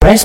Press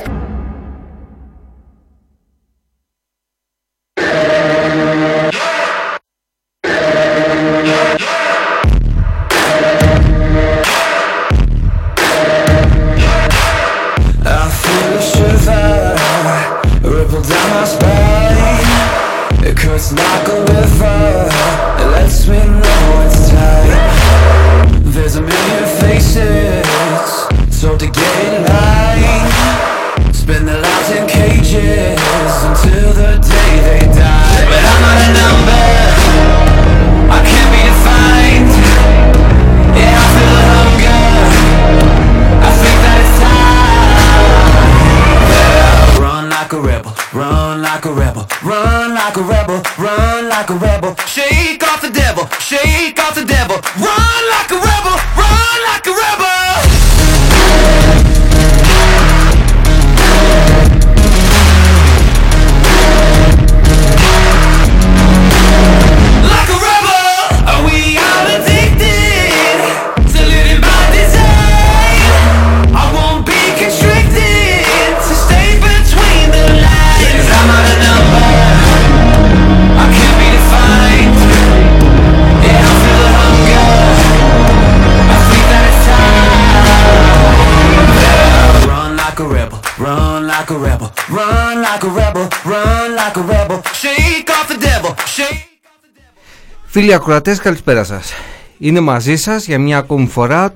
Φίλοι ακροατές καλησπέρα σας Είναι μαζί σας για μια ακόμη φορά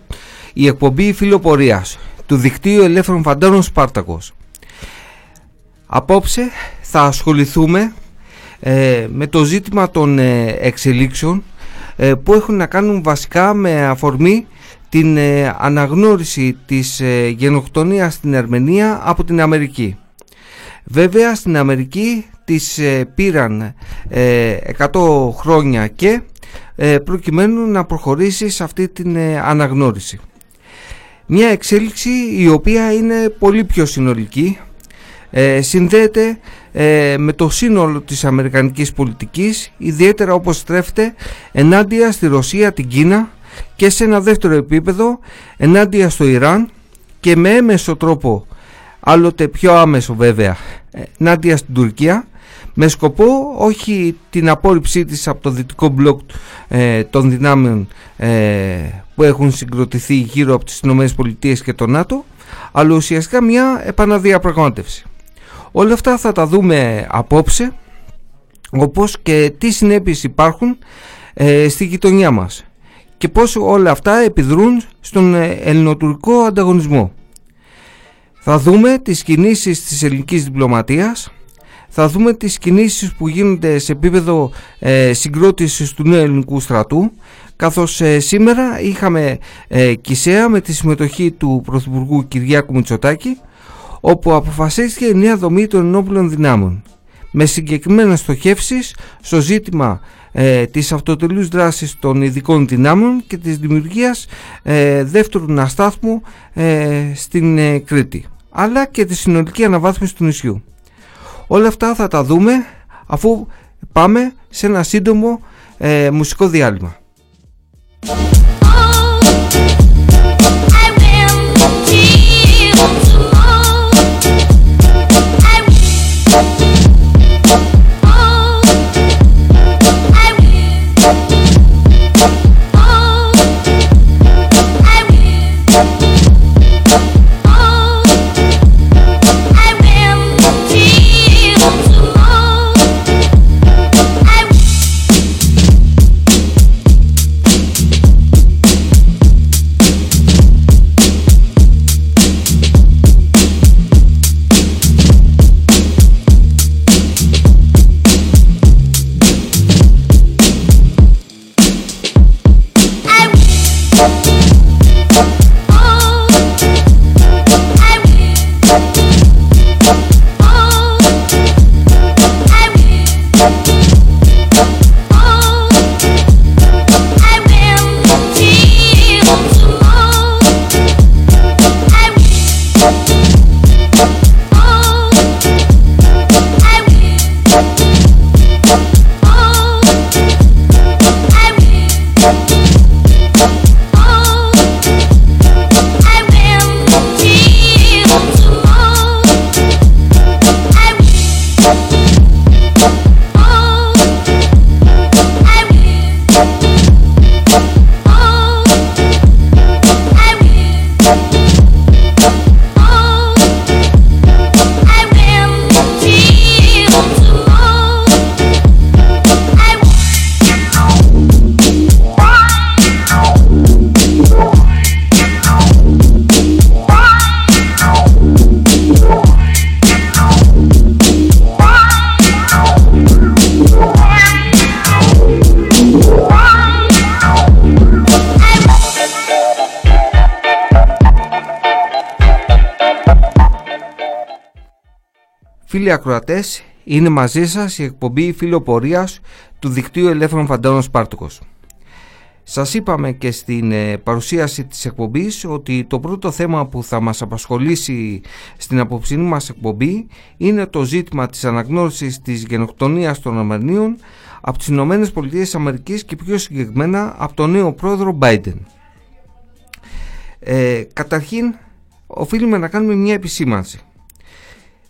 η εκπομπή Φιλοπορίας του δικτύου Ελεύθερων Φαντάρων Σπάρτακος Απόψε θα ασχοληθούμε ε, με το ζήτημα των ε, εξελίξεων ε, που έχουν να κάνουν βασικά με αφορμή την ε, αναγνώριση της ε, γενοκτονίας στην Αρμενία από την Αμερική. Βέβαια στην Αμερική τις ε, πήραν ε, 100 χρόνια και ε, προκειμένου να προχωρήσει σε αυτή την ε, αναγνώριση. Μια εξέλιξη η οποία είναι πολύ πιο συνολική ε, συνδέεται ε, με το σύνολο της αμερικανικής πολιτικής ιδιαίτερα όπως στρέφεται ενάντια στη Ρωσία, την Κίνα και σε ένα δεύτερο επίπεδο ενάντια στο Ιράν και με έμεσο τρόπο άλλοτε πιο άμεσο βέβαια ενάντια στην Τουρκία με σκοπό όχι την απόρριψή της από το δυτικό μπλοκ ε, των δυνάμεων ε, που έχουν συγκροτηθεί γύρω από τις ΗΠΑ και το ΝΑΤΟ αλλά ουσιαστικά μια επαναδιαπραγμάτευση. Όλα αυτά θα τα δούμε απόψε όπως και τι συνέπειες υπάρχουν ε, στη γειτονιά μας και πώς όλα αυτά επιδρούν στον ε, ελληνοτουρκικό ανταγωνισμό. Θα δούμε τις κινήσεις της ελληνικής διπλωματίας, θα δούμε τις κινήσεις που γίνονται σε επίπεδο ε, συγκρότησης του νέου ελληνικού στρατού, καθώς ε, σήμερα είχαμε ε, Κισέα με τη συμμετοχή του Πρωθυπουργού Κυριάκου Μητσοτάκη, όπου αποφασίστηκε η νέα δομή των ενόπλων δυνάμων, με συγκεκριμένες στοχεύσεις στο ζήτημα ε, της αυτοτελούς δράσης των ειδικών δυνάμεων και της δημιουργίας ε, δεύτερου αστάθμου ε, στην ε, Κρήτη αλλά και τη συνολική αναβάθμιση του νησιού. Όλα αυτά θα τα δούμε αφού πάμε σε ένα σύντομο ε, μουσικό διάλειμμα. Φίλοι ακροατές, είναι μαζί σας η εκπομπή φιλοπορίας του δικτύου Ελεύθερων Φαντάρων Σπάρτοκος. Σας είπαμε και στην ε, παρουσίαση της εκπομπής ότι το πρώτο θέμα που θα μας απασχολήσει στην απόψινή μας εκπομπή είναι το ζήτημα της αναγνώρισης της γενοκτονίας των Αρμενίων από τις Ηνωμένες Πολιτείες Αμερικής και πιο συγκεκριμένα από τον νέο πρόεδρο Biden. Ε, καταρχήν, οφείλουμε να κάνουμε μια επισήμανση.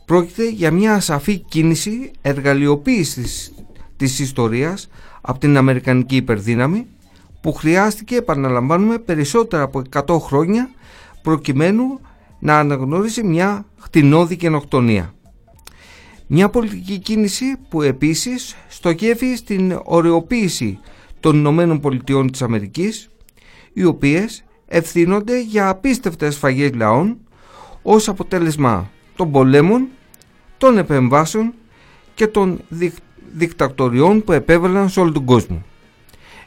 Πρόκειται για μια σαφή κίνηση εργαλειοποίησης της ιστορίας από την Αμερικανική υπερδύναμη που χρειάστηκε, επαναλαμβάνουμε, περισσότερα από 100 χρόνια προκειμένου να αναγνωρίσει μια χτινώδη καινοκτονία. Μια πολιτική κίνηση που επίσης στοχεύει στην ωρεοποίηση των Ηνωμένων Πολιτειών της Αμερικής οι οποίες ευθύνονται για απίστευτες φαγές λαών ως αποτέλεσμα των πολέμων, των επεμβάσεων και των δικτακτοριών που επέβαλαν σε όλο τον κόσμο.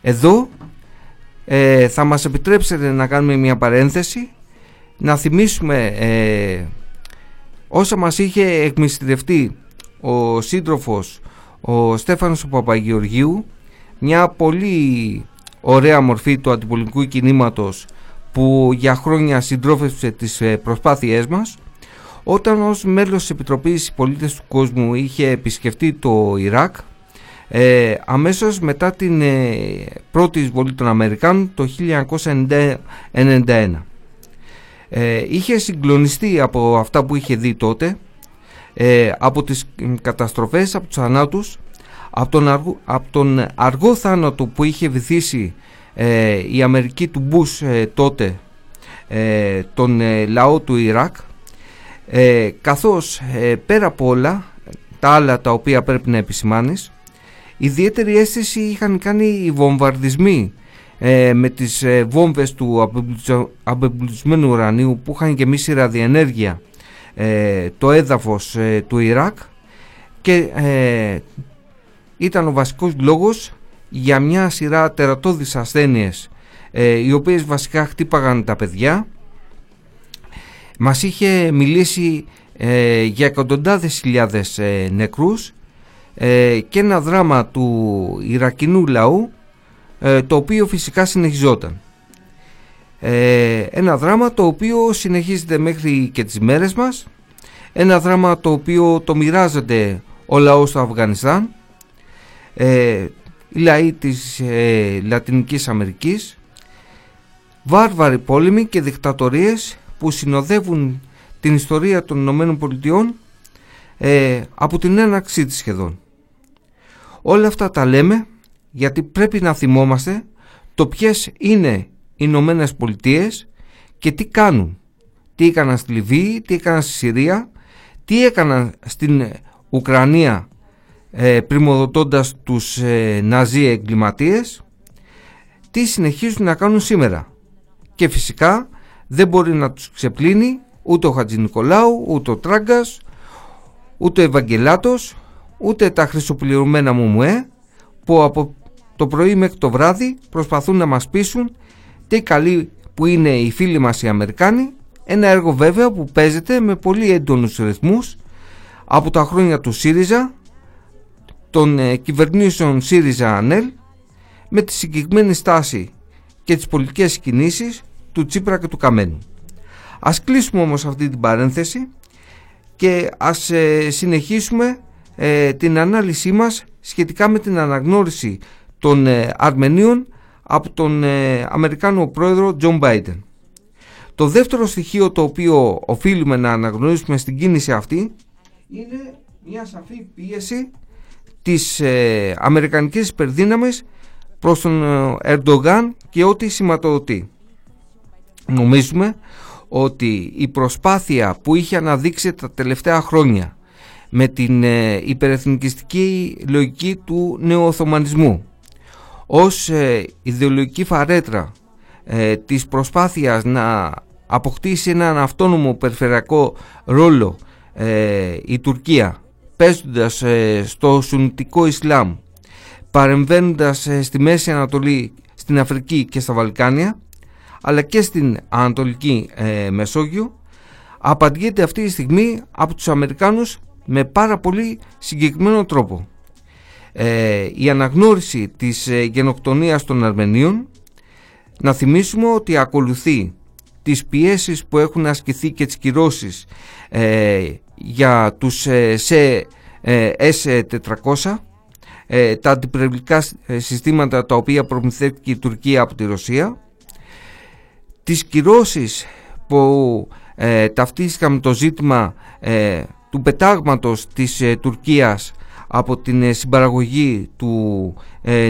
Εδώ ε, θα μας επιτρέψετε να κάνουμε μια παρένθεση να θυμίσουμε ε, όσα μας είχε εκμυστηρευτεί ο σύντροφος ο Στέφανος Παπαγεωργίου μια πολύ ωραία μορφή του αντιπολιτικού κινήματος που για χρόνια συντρόφευσε τις ε, προσπάθειές μας όταν ως μέλος της Επιτροπής Πολίτες του Κόσμου είχε επισκεφτεί το Ιράκ ε, αμέσως μετά την ε, πρώτη εισβολή των Αμερικάνων το 1991. Ε, είχε συγκλονιστεί από αυτά που είχε δει τότε, ε, από τις καταστροφές, από τους θανάτους, από τον, αργό, από τον αργό θάνατο που είχε βυθίσει η Αμερική του Μπούς τότε τον λαό του Ιράκ καθώς πέρα από όλα τα άλλα τα οποία πρέπει να επισημάνεις Ιδιαίτερη αίσθηση είχαν κάνει οι βομβαρδισμοί ε, με τις ε, βόμβες του απεμπλουτισμένου ουρανίου που είχαν και μίση ραδιενέργεια ε, το έδαφος ε, του Ιράκ και ήταν ο βασικός λόγος για μια σειρά τερατώδεις ασθένειες οι οποίες βασικά χτύπαγαν τα παιδιά μας είχε μιλήσει για εκατοντάδες χιλιάδες νεκρούς ε, και ένα δράμα του Ιρακινού λαού ε, το οποίο φυσικά συνεχιζόταν. Ε, ένα δράμα το οποίο συνεχίζεται μέχρι και τις μέρες μας ένα δράμα το οποίο το μοιράζεται ο λαός του Αφγανιστάν ε, οι λαοί της ε, Λατινικής Αμερικής βάρβαροι πόλεμοι και δικτατορίες που συνοδεύουν την ιστορία των Ηνωμένων Πολιτειών ε, από την έναξή της σχεδόν. Όλα αυτά τα λέμε γιατί πρέπει να θυμόμαστε το ποιες είναι οι Ηνωμένες Πολιτείες και τι κάνουν. Τι έκαναν στη Λιβύη, τι έκαναν στη Συρία, τι έκαναν στην Ουκρανία ε, πρημοδοτώντας τους ε, ναζί εγκληματίες, τι συνεχίζουν να κάνουν σήμερα. Και φυσικά δεν μπορεί να τους ξεπλύνει ούτε ο Χατζη Νικολάου, ούτε ο Τράγκας, ούτε ο Ευαγγελάτος, ούτε τα χρυσοπληρωμένα μουμουέ που από το πρωί μέχρι το βράδυ προσπαθούν να μας πείσουν τι καλή που είναι οι φίλοι μας οι Αμερικάνοι. Ένα έργο βέβαια που παίζεται με πολύ έντονους ρυθμούς από τα χρόνια του ΣΥΡΙΖΑ των ε, κυβερνήσεων ΣΥΡΙΖΑ-ΑΝΕΛ με τη συγκεκριμένη στάση και τις πολιτικές κινήσεις του Τσίπρα και του Καμένου. Ας κλείσουμε όμως αυτή την παρένθεση και ας ε, συνεχίσουμε ε, την ανάλυση μας σχετικά με την αναγνώριση των ε, Αρμενίων από τον ε, Αμερικάνο πρόεδρο Τζο Μπάιντεν. Το δεύτερο στοιχείο το οποίο οφείλουμε να αναγνωρίσουμε στην κίνηση αυτή είναι μια σαφή πίεση της ε, Αμερικανικής υπερδύναμης προς τον Ερντογάν και ό,τι σηματοδοτεί. Νομίζουμε ότι η προσπάθεια που είχε αναδείξει τα τελευταία χρόνια με την ε, υπερεθνικιστική λογική του νεοοθωμανισμού ως ε, ιδεολογική φαρέτρα ε, της προσπάθειας να αποκτήσει έναν αυτόνομο περιφερειακό ρόλο η Τουρκία παίζοντας στο Σουνιτικό Ισλάμ παρεμβαίνοντας στη Μέση Ανατολή, στην Αφρική και στα Βαλκάνια αλλά και στην Ανατολική Μεσόγειο απαντιέται αυτή τη στιγμή από τους Αμερικάνους με πάρα πολύ συγκεκριμένο τρόπο. Ε, η αναγνώριση της ε, γενοκτονίας των Αρμενίων να θυμίσουμε ότι ακολουθεί τις πιέσεις που έχουν ασκηθεί και τις κυρώσεις ε, για τους ε, σε S-400 τα αντιπρευλικά συστήματα τα οποία προμηθεύτηκε η Τουρκία από τη Ρωσία τις κυρώσεις που ε, ταυτίστηκαν με το ζήτημα του πετάγματος της Τουρκίας από την συμπαραγωγή του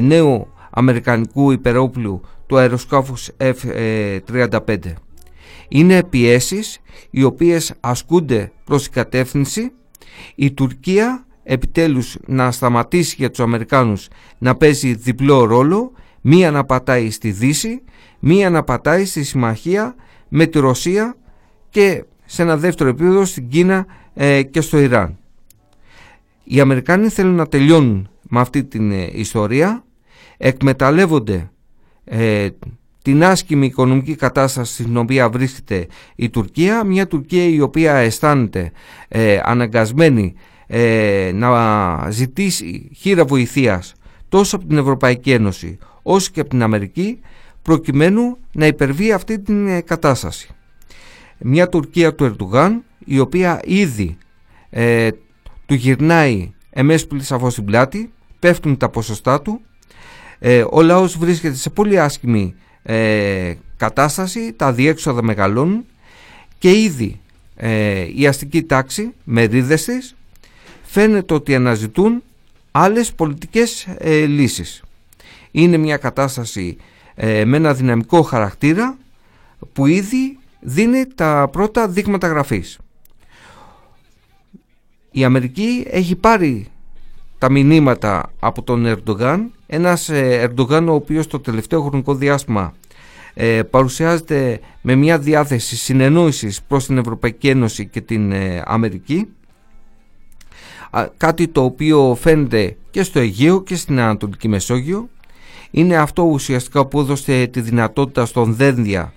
νέου αμερικανικού υπερόπλου του αεροσκάφους F-35. Είναι πιέσεις οι οποίες ασκούνται προς την κατεύθυνση η Τουρκία επιτέλους να σταματήσει για τους Αμερικάνους να παίζει διπλό ρόλο μία να πατάει στη Δύση, μία να πατάει στη συμμαχία με τη Ρωσία και σε ένα δεύτερο επίπεδο στην Κίνα ε, και στο Ιράν. Οι Αμερικάνοι θέλουν να τελειώνουν με αυτή την ε, ιστορία, εκμεταλλεύονται ε, την άσκημη οικονομική κατάσταση στην οποία βρίσκεται η Τουρκία, μια Τουρκία η οποία αισθάνεται ε, αναγκασμένη ε, να ζητήσει χείρα βοηθείας τόσο από την Ευρωπαϊκή Ένωση όσο και από την Αμερική προκειμένου να υπερβεί αυτή την ε, κατάσταση. Μια Τουρκία του Ερντουγάν η οποία ήδη ε, του γυρνάει εμέσως σαφώς στην πλάτη, πέφτουν τα ποσοστά του, ε, ο λαός βρίσκεται σε πολύ άσχημη ε, κατάσταση, τα διέξοδα μεγαλώνουν και ήδη ε, η αστική τάξη με ρίδες της φαίνεται ότι αναζητούν άλλες πολιτικές ε, λύσεις. Είναι μια κατάσταση ε, με ένα δυναμικό χαρακτήρα που ήδη δίνει τα πρώτα δείγματα γραφής. Η Αμερική έχει πάρει τα μηνύματα από τον Ερντογάν ένας ε, Ερντογάν ο οποίος το τελευταίο χρονικό διάστημα ε, παρουσιάζεται με μια διάθεση συνεννόησης προς την Ευρωπαϊκή Ένωση και την ε, Αμερική κάτι το οποίο φαίνεται και στο Αιγαίο και στην Ανατολική Μεσόγειο είναι αυτό ουσιαστικά που έδωσε τη δυνατότητα στον Δένδια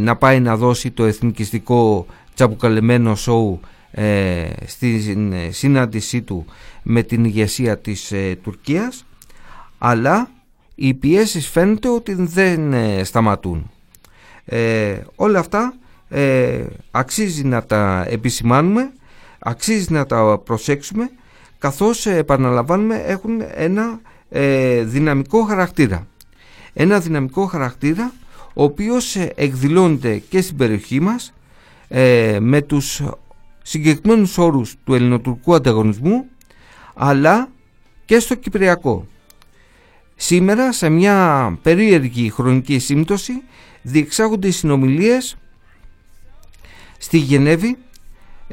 να πάει να δώσει το εθνικιστικό τσαμπουκαλεμένο σοου στη συνάντησή του με την ηγεσία της Τουρκίας αλλά οι πιέσεις φαίνεται ότι δεν ε, σταματούν. Ε, όλα αυτά ε, αξίζει να τα επισημάνουμε, αξίζει να τα προσέξουμε καθώς επαναλαμβάνουμε έχουν ένα δυναμικό χαρακτήρα. Ένα δυναμικό χαρακτήρα ο οποίος εκδηλώνεται και στην περιοχή μας με τους συγκεκριμένους όρους του ελληνοτουρκού ανταγωνισμού αλλά και στο κυπριακό. Σήμερα σε μια περίεργη χρονική σύμπτωση διεξάγονται οι συνομιλίες στη Γενέβη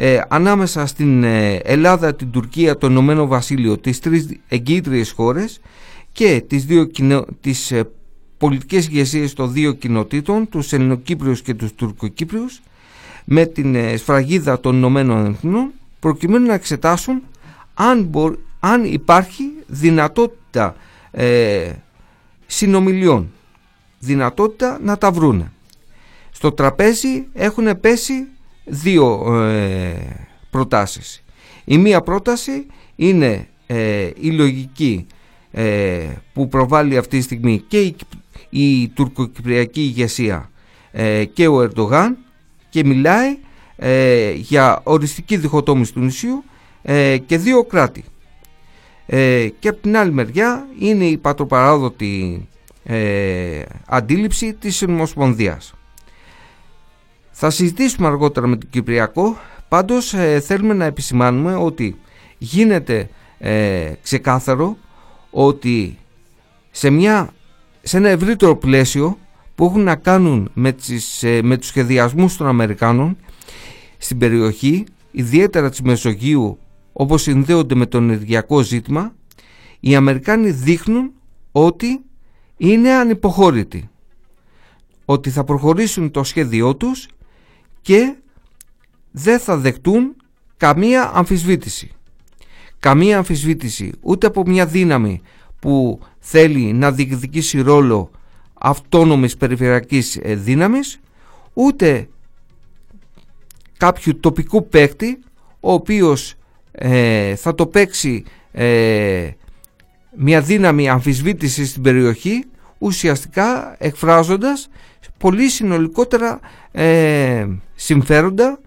ε, ανάμεσα στην ε, Ελλάδα, την Τουρκία, το Ηνωμένο Βασίλειο, τις τρεις εγκύτριες χώρες και τις, δύο κοινο, τις ε, πολιτικές ηγεσίες των δύο κοινοτήτων, τους Ελληνοκύπριους και τους Τουρκοκύπριους, με την ε, σφραγίδα των Ηνωμένων Εθνών, προκειμένου να εξετάσουν αν, αν υπάρχει δυνατότητα ε, συνομιλιών δυνατότητα να τα βρούνε. Στο τραπέζι έχουν πέσει δύο ε, προτάσεις η μία πρόταση είναι ε, η λογική ε, που προβάλλει αυτή τη στιγμή και η, η τουρκοκυπριακή ηγεσία και ο Ερντογάν και μιλάει για οριστική διχοτόμηση του νησιού και δύο κράτη ε, και από την άλλη μεριά είναι η πατροπαράδοτη ε, αντίληψη της Ομοσπονδίας. Θα συζητήσουμε αργότερα με τον Κυπριακό, πάντως ε, θέλουμε να επισημάνουμε ότι γίνεται ε, ξεκάθαρο ότι σε, μια, σε ένα ευρύτερο πλαίσιο που έχουν να κάνουν με, τις, με τους σχεδιασμούς των Αμερικάνων στην περιοχή, ιδιαίτερα της Μεσογείου όπως συνδέονται με το ενεργειακό ζήτημα, οι Αμερικάνοι δείχνουν ότι είναι ανυποχώρητοι. Ότι θα προχωρήσουν το σχέδιό τους και δεν θα δεχτούν καμία αμφισβήτηση. Καμία αμφισβήτηση ούτε από μια δύναμη που θέλει να διεκδικήσει ρόλο αυτόνομης περιφερειακής ε, δύναμης ούτε κάποιου τοπικού παίκτη ο οποίος ε, θα το παίξει ε, μια δύναμη αμφισβήτησης στην περιοχή ουσιαστικά εκφράζοντας πολύ συνολικότερα ε, συμφέροντα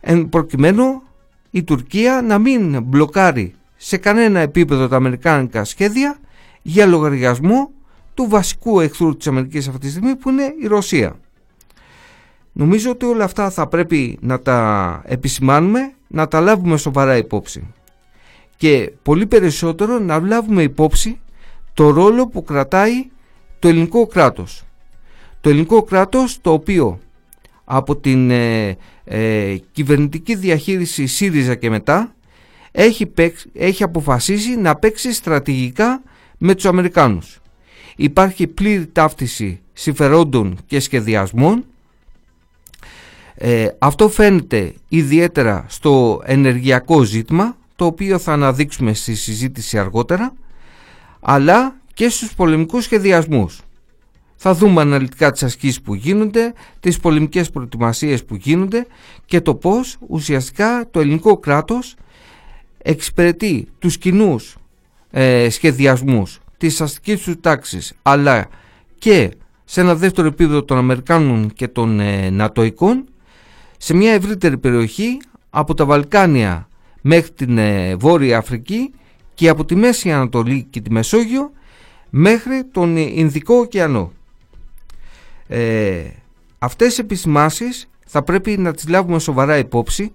εν προκειμένου η Τουρκία να μην μπλοκάρει σε κανένα επίπεδο τα αμερικάνικα σχέδια για λογαριασμό του βασικού εχθρού της Αμερικής αυτή τη στιγμή που είναι η Ρωσία. Νομίζω ότι όλα αυτά θα πρέπει να τα επισημάνουμε, να τα λάβουμε σοβαρά υπόψη. Και πολύ περισσότερο να λάβουμε υπόψη το ρόλο που κρατάει το ελληνικό κράτος. Το ελληνικό κράτος το οποίο από την ε, ε, κυβερνητική διαχείριση ΣΥΡΙΖΑ και μετά έχει, έχει αποφασίσει να παίξει στρατηγικά με τους Αμερικάνους. Υπάρχει πλήρη ταύτιση συμφερόντων και σχεδιασμών. Ε, αυτό φαίνεται ιδιαίτερα στο ενεργειακό ζήτημα, το οποίο θα αναδείξουμε στη συζήτηση αργότερα, αλλά και στους πολεμικούς σχεδιασμούς. Θα δούμε αναλυτικά τις ασκήσεις που γίνονται, τις πολεμικές προετοιμασίες που γίνονται και το πώς ουσιαστικά το ελληνικό κράτος εξυπηρετεί τους κοινούς ε, σχεδιασμούς της αστικής του τάξης αλλά και σε ένα δεύτερο επίπεδο των Αμερικάνων και των ε, Νατοικών σε μια ευρύτερη περιοχή από τα Βαλκάνια μέχρι την ε, Βόρεια Αφρική και από τη Μέση Ανατολή και τη Μεσόγειο μέχρι τον Ινδικό ωκεανό. Ε, αυτές οι επισημάσεις θα πρέπει να τις λάβουμε σοβαρά υπόψη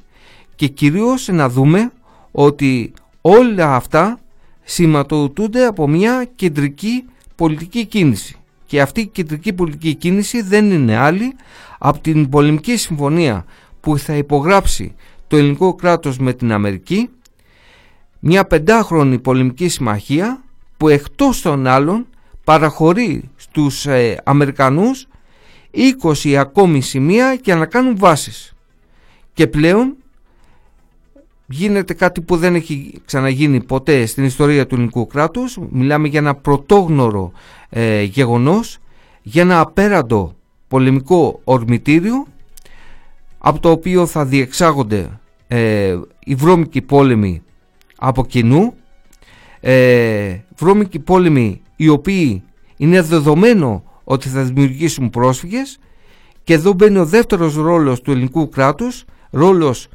και κυρίως να δούμε ότι όλα αυτά σηματοδοτούνται από μια κεντρική πολιτική κίνηση. Και αυτή η κεντρική πολιτική κίνηση δεν είναι άλλη από την πολεμική συμφωνία που θα υπογράψει το ελληνικό κράτος με την Αμερική μια πεντάχρονη πολεμική συμμαχία που εκτός των άλλων παραχωρεί στους ε, Αμερικανούς 20 ακόμη σημεία για να κάνουν βάσεις. Και πλέον γίνεται κάτι που δεν έχει ξαναγίνει ποτέ στην ιστορία του ελληνικού κράτους. Μιλάμε για ένα πρωτόγνωρο ε, γεγονός, για ένα απέραντο πολεμικό ορμητήριο από το οποίο θα διεξάγονται ε, οι βρώμικοι πόλεμοι από κοινού ε, βρώμικοι πόλεμοι οι οποίοι είναι δεδομένο ότι θα δημιουργήσουν πρόσφυγες και εδώ μπαίνει ο δεύτερος ρόλος του ελληνικού κράτους ρόλος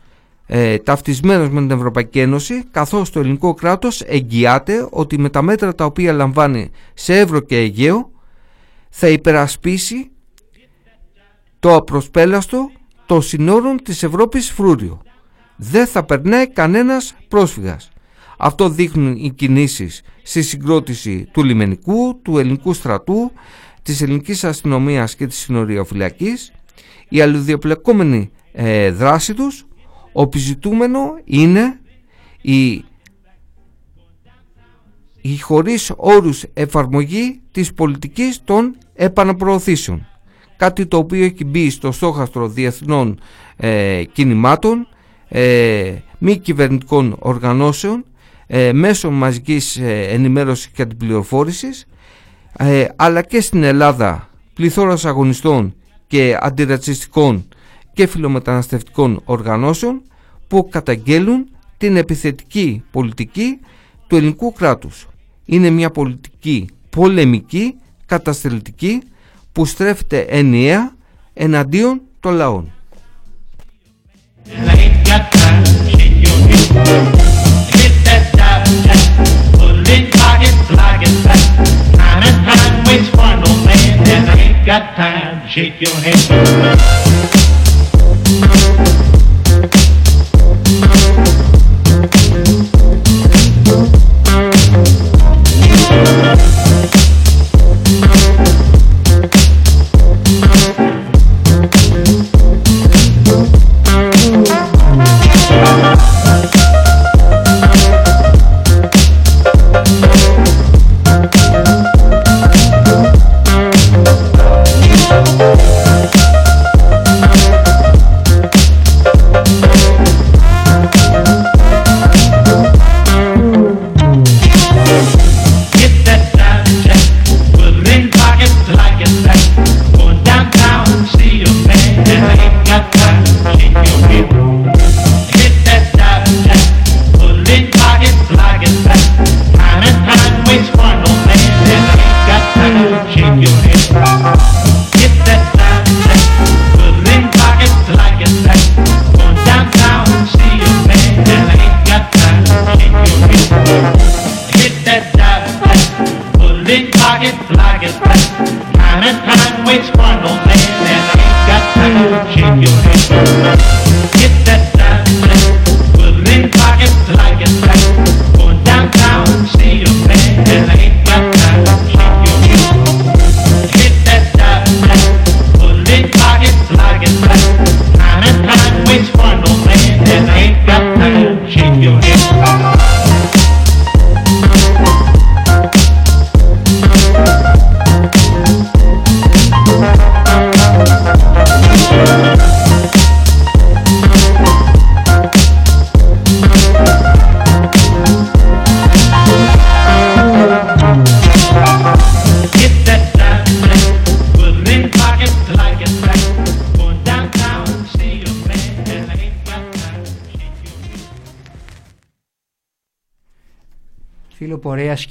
ε, ταυτισμένος με την Ευρωπαϊκή Ένωση καθώς το ελληνικό κράτος εγγυάται ότι με τα μέτρα τα οποία λαμβάνει σε Εύρο και Αιγαίο θα υπερασπίσει το απροσπέλαστο των συνόρων της Ευρώπης φρούριο. Δεν θα περνάει κανένας πρόσφυγας. Αυτό δείχνουν οι κινήσεις στη συγκρότηση του λιμενικού, του ελληνικού στρατού, της ελληνικής αστυνομίας και της συνοριοφυλακής, η αλληλοδιαπλεκόμενη ε, δράση τους Οπιζητούμενο είναι η, η χωρίς όρους εφαρμογή της πολιτικής των επαναπροωθήσεων. Κάτι το οποίο έχει μπει στο στόχαστρο διεθνών ε, κινημάτων, ε, μη κυβερνητικών οργανώσεων, ε, μέσω μαζικής ε, ενημέρωσης και αντιπληροφόρησης, ε, αλλά και στην Ελλάδα πληθώρας αγωνιστών και αντιρατσιστικών και φιλομεταναστευτικών οργανώσεων που καταγγέλουν την επιθετική πολιτική του ελληνικού κράτους. Είναι μια πολιτική πολεμική, καταστελτική που στρέφεται ενιαία εναντίον των λαών. Time time waits for no man, and I ain't got time. Shake your hand.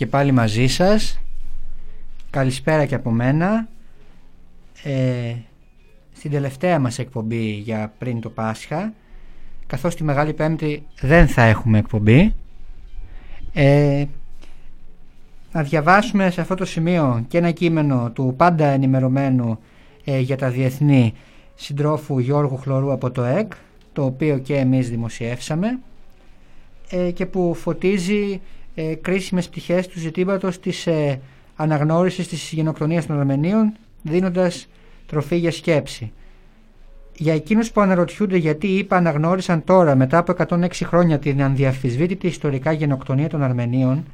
Πάλι μαζί σας. Καλησπέρα και από μένα. Ε, στην τελευταία μας εκπομπή για πριν το Πάσχα, καθώς τη Μεγάλη Πέμπτη δεν θα έχουμε εκπομπή, ε, να διαβάσουμε σε αυτό το σημείο και ένα κείμενο του πάντα ενημερωμένου ε, για τα διεθνή συντρόφου Γιώργου Χλωρού από το ΕΚ, το οποίο και εμείς δημοσιεύσαμε ε, και που φωτίζει ε, κρίσιμες πτυχές του ζητήματος της ε, αναγνώρισης της γενοκτονίας των Αρμενίων δίνοντας τροφή για σκέψη. Για εκείνους που αναρωτιούνται γιατί οι ΙΠΑ αναγνώρισαν τώρα μετά από 106 χρόνια την ανδιαφυσβήτητη ιστορικά γενοκτονία των Αρμενίων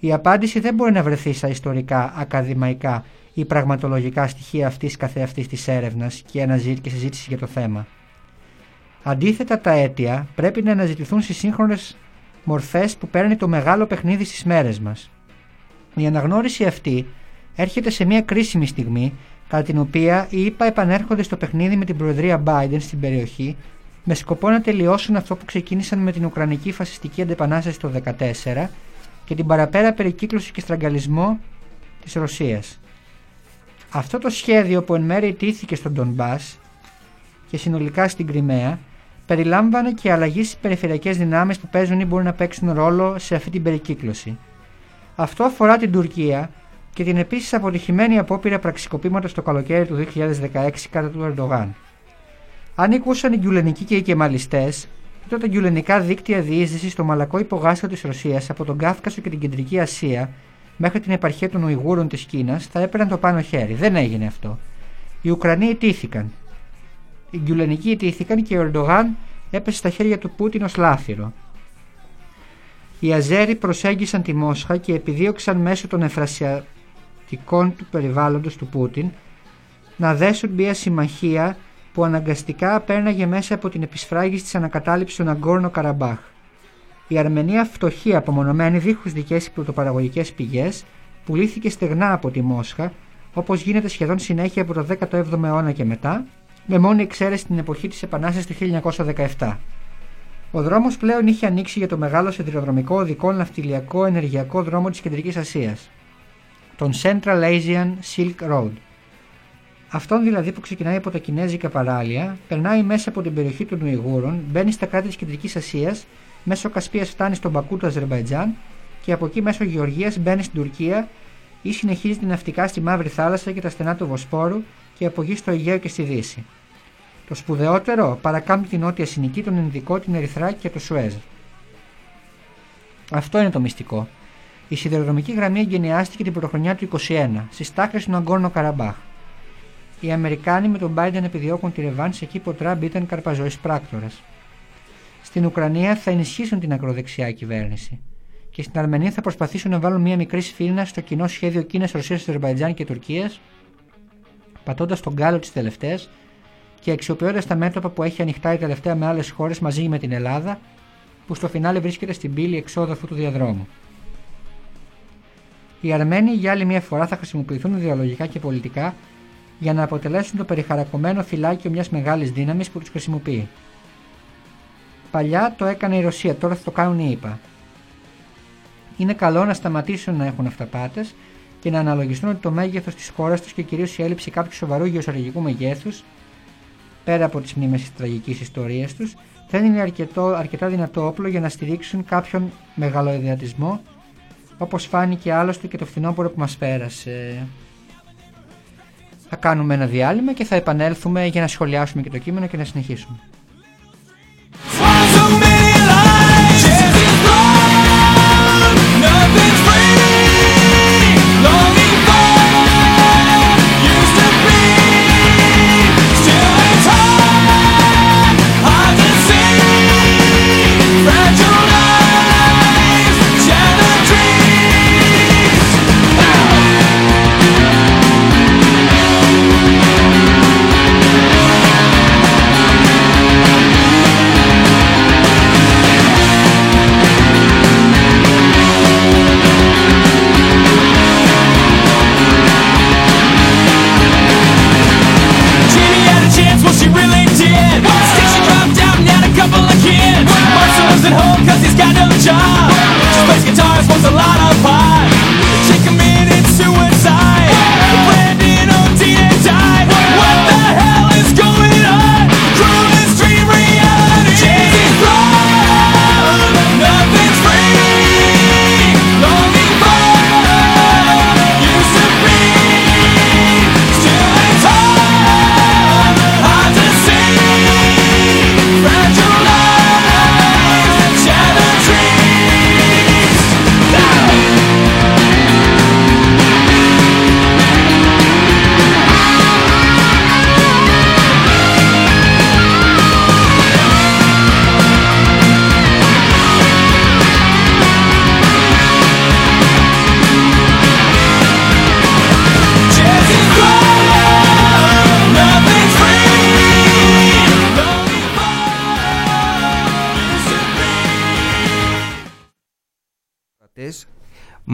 η απάντηση δεν μπορεί να βρεθεί στα ιστορικά, ακαδημαϊκά ή πραγματολογικά στοιχεία αυτής καθεαυτής της έρευνας και, και συζήτησης για το θέμα. Αντίθετα τα αίτια πρέπει να αναζητηθούν στις σύγχρονες μορφές που παίρνει το μεγάλο παιχνίδι στις μέρες μας. Η αναγνώριση αυτή έρχεται σε μια κρίσιμη στιγμή κατά την οποία οι ΗΠΑ επανέρχονται στο παιχνίδι με την Προεδρία Biden στην περιοχή με σκοπό να τελειώσουν αυτό που ξεκίνησαν με την Ουκρανική φασιστική αντεπανάσταση το 2014 και την παραπέρα περικύκλωση και στραγγαλισμό της Ρωσίας. Αυτό το σχέδιο που εν μέρει τήθηκε στον Ντονμπάς και συνολικά στην Κρυμαία περιλάμβανε και αλλαγή στις περιφερειακές δυνάμεις που παίζουν ή μπορούν να παίξουν ρόλο σε αυτή την περικύκλωση. Αυτό αφορά την Τουρκία και την επίσης αποτυχημένη απόπειρα πραξικοπήματος το καλοκαίρι του 2016 κατά του Ερντογάν. Αν νικούσαν οι γκιουλενικοί και οι κεμαλιστές, τότε τα γκιουλενικά δίκτυα διείσδυσης στο μαλακό υπογάστιο της Ρωσίας από τον Κάφκασο και την Κεντρική Ασία μέχρι την επαρχία των Ουιγούρων της Κίνας θα έπαιρναν το πάνω χέρι. Δεν έγινε αυτό. Οι Ουκρανοί ιτήθηκαν οι Γκιουλενικοί ιτήθηκαν και ο Ερντογάν έπεσε στα χέρια του Πούτιν ως λάφυρο. Οι Αζέροι προσέγγισαν τη Μόσχα και επιδίωξαν μέσω των εφρασιατικών του περιβάλλοντος του Πούτιν να δέσουν μια συμμαχία που αναγκαστικά απέρναγε μέσα από την επισφράγηση της ανακατάληψης του Ναγκόρνο Καραμπάχ. Η Αρμενία φτωχή απομονωμένη δίχως δικές πρωτοπαραγωγικές πηγές πουλήθηκε στεγνά από τη Μόσχα όπως γίνεται σχεδόν συνέχεια από το 17ο αιώνα και μετά με μόνη εξαίρεση την εποχή της Επανάστασης του 1917. Ο δρόμος πλέον είχε ανοίξει για το μεγάλο σιδηροδρομικό οδικό ναυτιλιακό ενεργειακό δρόμο της Κεντρικής Ασίας, τον Central Asian Silk Road. Αυτόν δηλαδή που ξεκινάει από τα Κινέζικα παράλια, περνάει μέσα από την περιοχή των Ουιγούρων, μπαίνει στα κράτη της Κεντρικής Ασίας, μέσω Κασπίας φτάνει στον Μπακού του Αζερβαϊτζάν και από εκεί μέσω Γεωργίας μπαίνει στην Τουρκία ή συνεχίζει ναυτικά στη Μαύρη Θάλασσα και τα στενά του Βοσπόρου και από εκεί στο Αιγαίο και στη Δύση. Το σπουδαιότερο παρακάμπτει την Νότια Συνική, τον Ινδικό, την Ερυθρά και το Σουέζ. Αυτό είναι το μυστικό. Η σιδηροδρομική γραμμή εγκαινιάστηκε την πρωτοχρονιά του 21 στις τάκρες του Αγκόρνο Καραμπάχ. Οι Αμερικάνοι με τον Biden επιδιώκουν τη ρευάνση εκεί που ο Τραμπ ήταν καρπαζόης πράκτορας. Στην Ουκρανία θα ενισχύσουν την ακροδεξιά κυβέρνηση. Και στην Αρμενία θα προσπαθήσουν να βάλουν μια μικρή σφύρνα στο κοινό σχέδιο Κίνας, Ρωσίας, Αζερβαϊτζάν και Τουρκίας, πατώντας τον κάλο τη τελευταία και αξιοποιώντας τα μέτωπα που έχει ανοιχτά η τελευταία με άλλες χώρες μαζί με την Ελλάδα, που στο φινάλε βρίσκεται στην πύλη εξόδου αυτού του διαδρόμου. Οι Αρμένοι για άλλη μια φορά θα χρησιμοποιηθούν ιδεολογικά και πολιτικά για να αποτελέσουν το περιχαρακωμένο φυλάκιο μιας μεγάλης δύναμης που τους χρησιμοποιεί. Παλιά το έκανε η Ρωσία, τώρα θα το κάνουν οι ΗΠΑ. Είναι καλό να σταματήσουν να έχουν αυταπάτες και να αναλογιστούν ότι το μέγεθος της χώρας τους και κυρίως η έλλειψη κάποιου σοβαρού γεωσοργικού μεγέθους πέρα από τις μνήμες της τραγικής ιστορίας τους, δεν είναι αρκετό, αρκετά δυνατό όπλο για να στηρίξουν κάποιον μεγαλοειδεατισμό, όπως φάνηκε άλλωστε και το φθινόπωρο που μας πέρασε. Θα κάνουμε ένα διάλειμμα και θα επανέλθουμε για να σχολιάσουμε και το κείμενο και να συνεχίσουμε.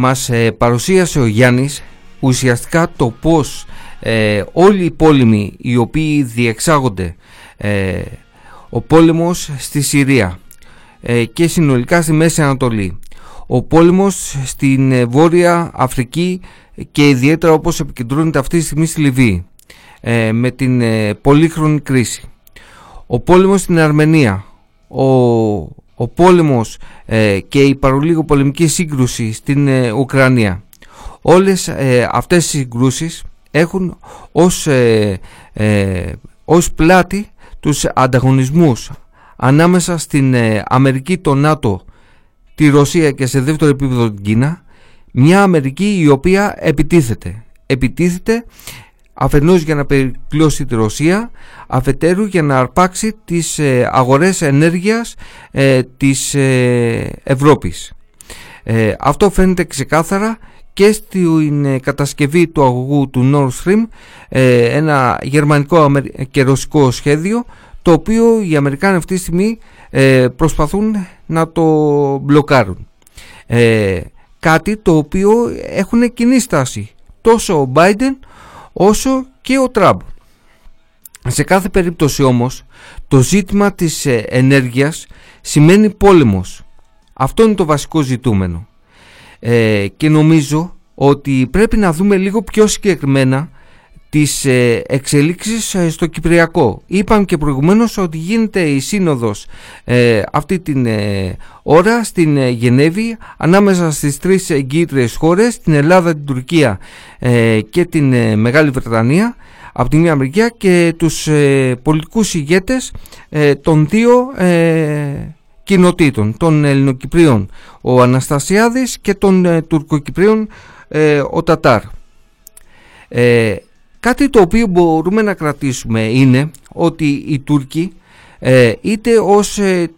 Μας ε, παρουσίασε ο Γιάννης ουσιαστικά το πως ε, όλοι οι πόλεμοι οι οποίοι διεξάγονται ε, ο πόλεμος στη Συρία ε, και συνολικά στη Μέση Ανατολή ο πόλεμος στην ε, Βόρεια Αφρική και ιδιαίτερα όπως επικεντρώνεται αυτή τη στιγμή στη Λιβύη ε, με την ε, πολύχρονη κρίση. Ο πόλεμος στην Αρμενία ο, ο πόλεμος ε, και η παρολίγο πολεμική σύγκρουση στην ε, Ουκρανία. Όλες ε, αυτές οι συγκρούσεις έχουν ως, ε, ε, ως πλάτη τους ανταγωνισμούς ανάμεσα στην ε, Αμερική, το ΝΑΤΟ, τη Ρωσία και σε δεύτερο επίπεδο την Κίνα. Μια Αμερική η οποία επιτίθεται. Επιτίθεται αφενός για να περικλώσει τη Ρωσία αφετέρου για να αρπάξει τις ε, αγορές ενέργειας ε, της ε, Ευρώπης ε, αυτό φαίνεται ξεκάθαρα και στην ε, κατασκευή του αγωγού του Nord Stream ε, ένα γερμανικό αμερι- και ρωσικό σχέδιο το οποίο οι Αμερικάνοι αυτή τη στιγμή ε, προσπαθούν να το μπλοκάρουν. Ε, κάτι το οποίο έχουν κοινή στάση τόσο ο Biden όσο και ο Τραμπ. Σε κάθε περίπτωση όμως το ζήτημα της ε, ενέργειας σημαίνει πόλεμος. Αυτό είναι το βασικό ζητούμενο. Ε, και νομίζω ότι πρέπει να δούμε λίγο πιο συγκεκριμένα τις ε, εξελίξεις ε, στο Κυπριακό. Είπαν και προηγουμένως ότι γίνεται η σύνοδος ε, αυτή την ε, ώρα στην ε, Γενέβη ανάμεσα στις τρεις εγγύητρες χώρες, την Ελλάδα, την Τουρκία ε, και την ε, Μεγάλη Βρετανία από τη μία μεριά και τους ε, πολιτικούς ηγέτες ε, των δύο ε, κοινοτήτων, των Ελληνοκυπρίων ο Αναστασιάδης και των ε, Τουρκοκυπρίων ε, ο Τατάρ. Ε, κάτι το οποίο μπορούμε να κρατήσουμε είναι ότι οι Τούρκοι ε, είτε ως ε,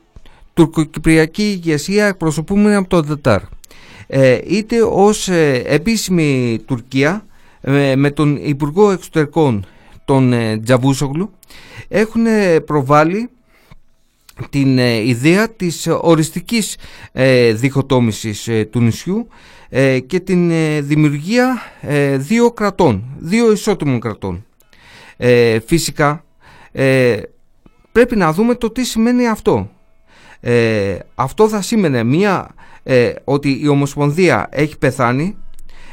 τουρκοκυπριακή ηγεσία εκπροσωπούμενοι από τον Τατάρ ε, είτε ως ε, επίσημη Τουρκία ε, με τον Υπουργό Εξωτερικών τον ε, Τζαβούσογλου έχουν ε, προβάλει την ε, ιδέα της οριστικής ε, διχοτόμησης ε, του νησιού ε, και την ε, δημιουργία ε, δύο κρατών, δύο ισότιμων κρατών. Ε, φυσικά ε, πρέπει να δούμε το τι σημαίνει αυτό. Ε, αυτό θα σήμαινε μία, ε, ότι η Ομοσπονδία έχει πεθάνει,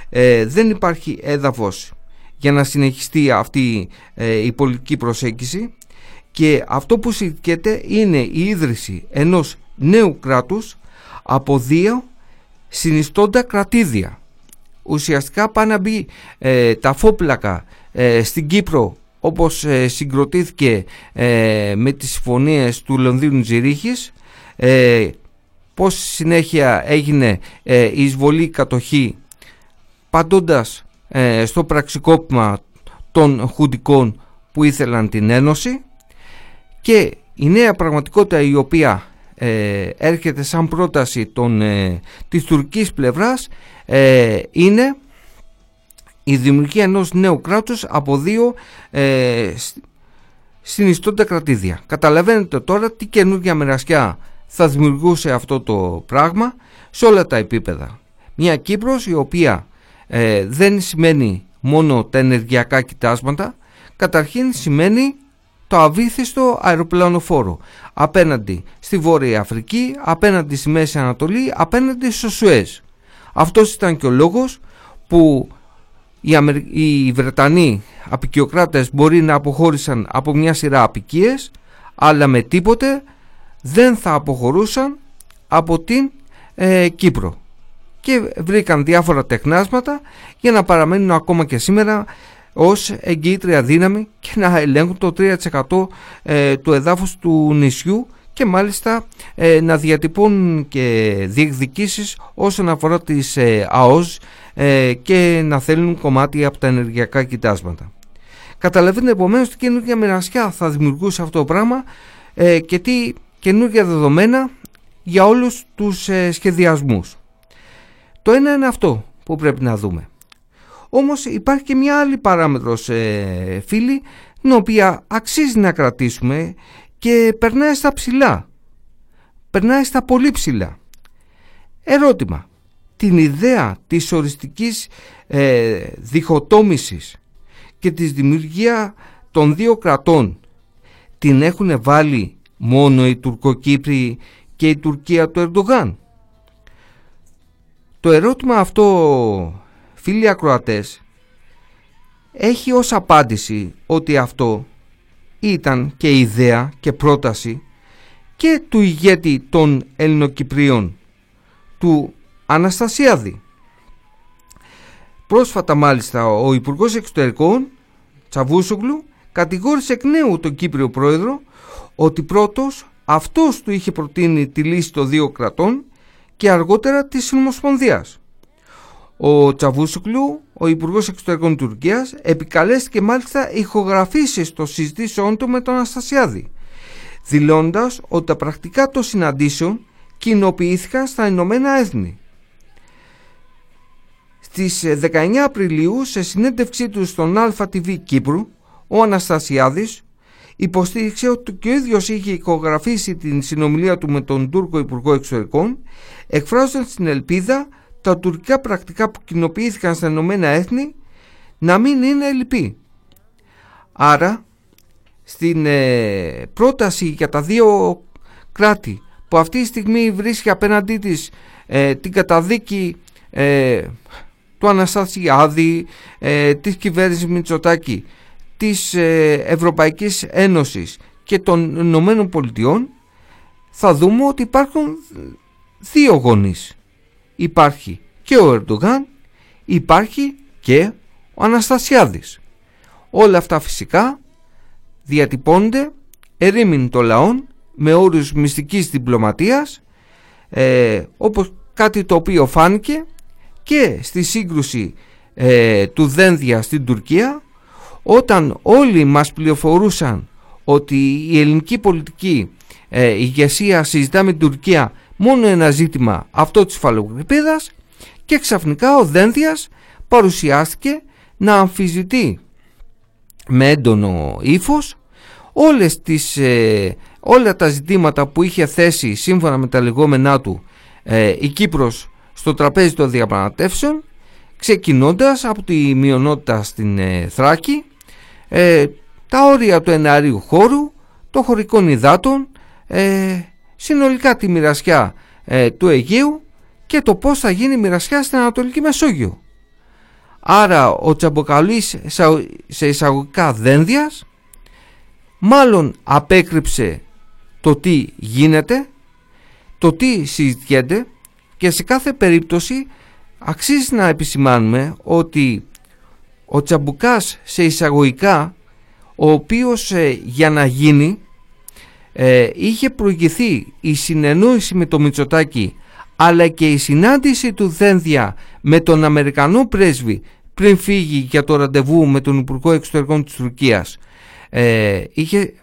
ε, δεν υπάρχει έδαφος για να συνεχιστεί αυτή ε, η πολιτική προσέγγιση και αυτό που συζητιέται είναι η ίδρυση ενός νέου κράτους από δύο συνιστώντα κρατήδια. Ουσιαστικά πάνε να μπει ε, τα φόπλακα ε, στην Κύπρο όπως ε, συγκροτήθηκε ε, με τις συμφωνίες του Λονδίνου Τζιρίχης ε, πως συνέχεια έγινε ε, η εισβολή κατοχή παντώντας ε, στο πραξικόπημα των χουντικών που ήθελαν την Ένωση και η νέα πραγματικότητα η οποία ε, έρχεται σαν πρόταση των, ε, της τουρκικής πλευράς ε, είναι η δημιουργία ενός νέου κράτους από δύο ε, σ- συνιστώντα κρατήδια. Καταλαβαίνετε τώρα τι καινούργια μοιρασιά θα δημιουργούσε αυτό το πράγμα σε όλα τα επίπεδα. Μια Κύπρος η οποία ε, δεν σημαίνει μόνο τα ενεργειακά κοιτάσματα, καταρχήν σημαίνει το στο αβύθιστο αεροπλανοφόρο απέναντι στη Βόρεια Αφρική, απέναντι στη Μέση Ανατολή, απέναντι στο Σουέζ. Αυτός ήταν και ο λόγος που οι, Αμερ... οι Βρετανοί απικιοκράτες μπορεί να αποχώρησαν από μια σειρά απικίες αλλά με τίποτε δεν θα αποχωρούσαν από την ε, Κύπρο και βρήκαν διάφορα τεχνάσματα για να παραμένουν ακόμα και σήμερα ως εγκύτρια δύναμη και να ελέγχουν το 3% ε, του εδάφους του νησιού και μάλιστα ε, να διατυπώνουν και διεκδικήσεις όσον αφορά τις ε, ΑΟΣ και να θέλουν κομμάτι από τα ενεργειακά κοιτάσματα. Καταλαβαίνετε επομένως τι καινούργια μοιρασιά θα δημιουργούσε αυτό το πράγμα και τι καινούργια δεδομένα για όλους τους σχεδιασμούς. Το ένα είναι αυτό που πρέπει να δούμε. Όμως υπάρχει και μια άλλη παράμετρος ε, φίλοι την οποία αξίζει να κρατήσουμε και περνάει στα ψηλά. Περνάει στα πολύ ψηλά. Ερώτημα. Την ιδέα της οριστικής ε, διχοτόμησης και της δημιουργία των δύο κρατών την έχουν βάλει μόνο οι Τουρκοκύπροι και η Τουρκία του Ερντογάν; Το ερώτημα αυτό φίλοι ακροατές έχει ως απάντηση ότι αυτό ήταν και ιδέα και πρόταση και του ηγέτη των Ελληνοκυπρίων του Αναστασιάδη. Πρόσφατα μάλιστα ο Υπουργός Εξωτερικών Τσαβούσογλου κατηγόρησε εκ νέου τον Κύπριο Πρόεδρο ότι πρώτος αυτός του είχε προτείνει τη λύση των δύο κρατών και αργότερα της Συνομοσπονδίας. Ο Τσαβούσουκλου, ο Υπουργός Εξωτερικών Τουρκίας, επικαλέστηκε μάλιστα ηχογραφήσεις των συζητήσεών του με τον Αναστασιάδη, δηλώντας ότι τα πρακτικά των συναντήσεων κοινοποιήθηκαν στα Ηνωμένα Έθνη. Στις 19 Απριλίου, σε συνέντευξή του στον ΑΤΒ Κύπρου, ο Αναστασιάδης υποστήριξε ότι και ο ίδιος είχε ηχογραφήσει την συνομιλία του με τον Τούρκο Υπουργό Εξωτερικών, εκφράζοντας την ελπίδα τα τουρκικά πρακτικά που κοινοποιήθηκαν στα Ηνωμένα Έθνη να μην είναι ελλειπή. Άρα, στην ε, πρόταση για τα δύο κράτη που αυτή τη στιγμή βρίσκει απέναντί της ε, την καταδίκη ε, του Αναστασιάδη, ε, της κυβέρνησης Μητσοτάκη, της ε, Ευρωπαϊκής Ένωσης και των Ηνωμένων Πολιτειών θα δούμε ότι υπάρχουν δύο γονείς υπάρχει και ο Ερντογάν, υπάρχει και ο Αναστασιάδης. Όλα αυτά φυσικά διατυπώνται ερήμην των λαών με όρους μυστικής διπλωματίας ε, όπως κάτι το οποίο φάνηκε και στη σύγκρουση ε, του Δένδια στην Τουρκία όταν όλοι μας πληροφορούσαν ότι η ελληνική πολιτική ε, ηγεσία συζητά με την Τουρκία μόνο ένα ζήτημα αυτό της φαλοκρηπίδας και ξαφνικά ο Δένδιας παρουσιάστηκε να αμφιζητεί με έντονο ύφος όλες τις, ε, όλα τα ζητήματα που είχε θέσει σύμφωνα με τα λεγόμενά του ε, η Κύπρος στο τραπέζι των διαπραγματεύσεων ξεκινώντας από τη μειονότητα στην ε, Θράκη τα όρια του εναρίου χώρου των χωρικών υδάτων συνολικά τη μοιρασιά ε, του Αιγαίου και το πώς θα γίνει η μοιρασιά στην Ανατολική Μεσόγειο. Άρα ο Τσαμποκαλής σε εισαγωγικά δένδιας μάλλον απέκρυψε το τι γίνεται, το τι συζητιέται και σε κάθε περίπτωση αξίζει να επισημάνουμε ότι ο Τσαμπουκάς σε εισαγωγικά ο οποίος ε, για να γίνει ε, είχε προηγηθεί η συνεννόηση με το Μητσοτάκι αλλά και η συνάντηση του Δένδια με τον Αμερικανό πρέσβη πριν φύγει για το ραντεβού με τον Υπουργό Εξωτερικών της Τουρκίας. Ε, είχε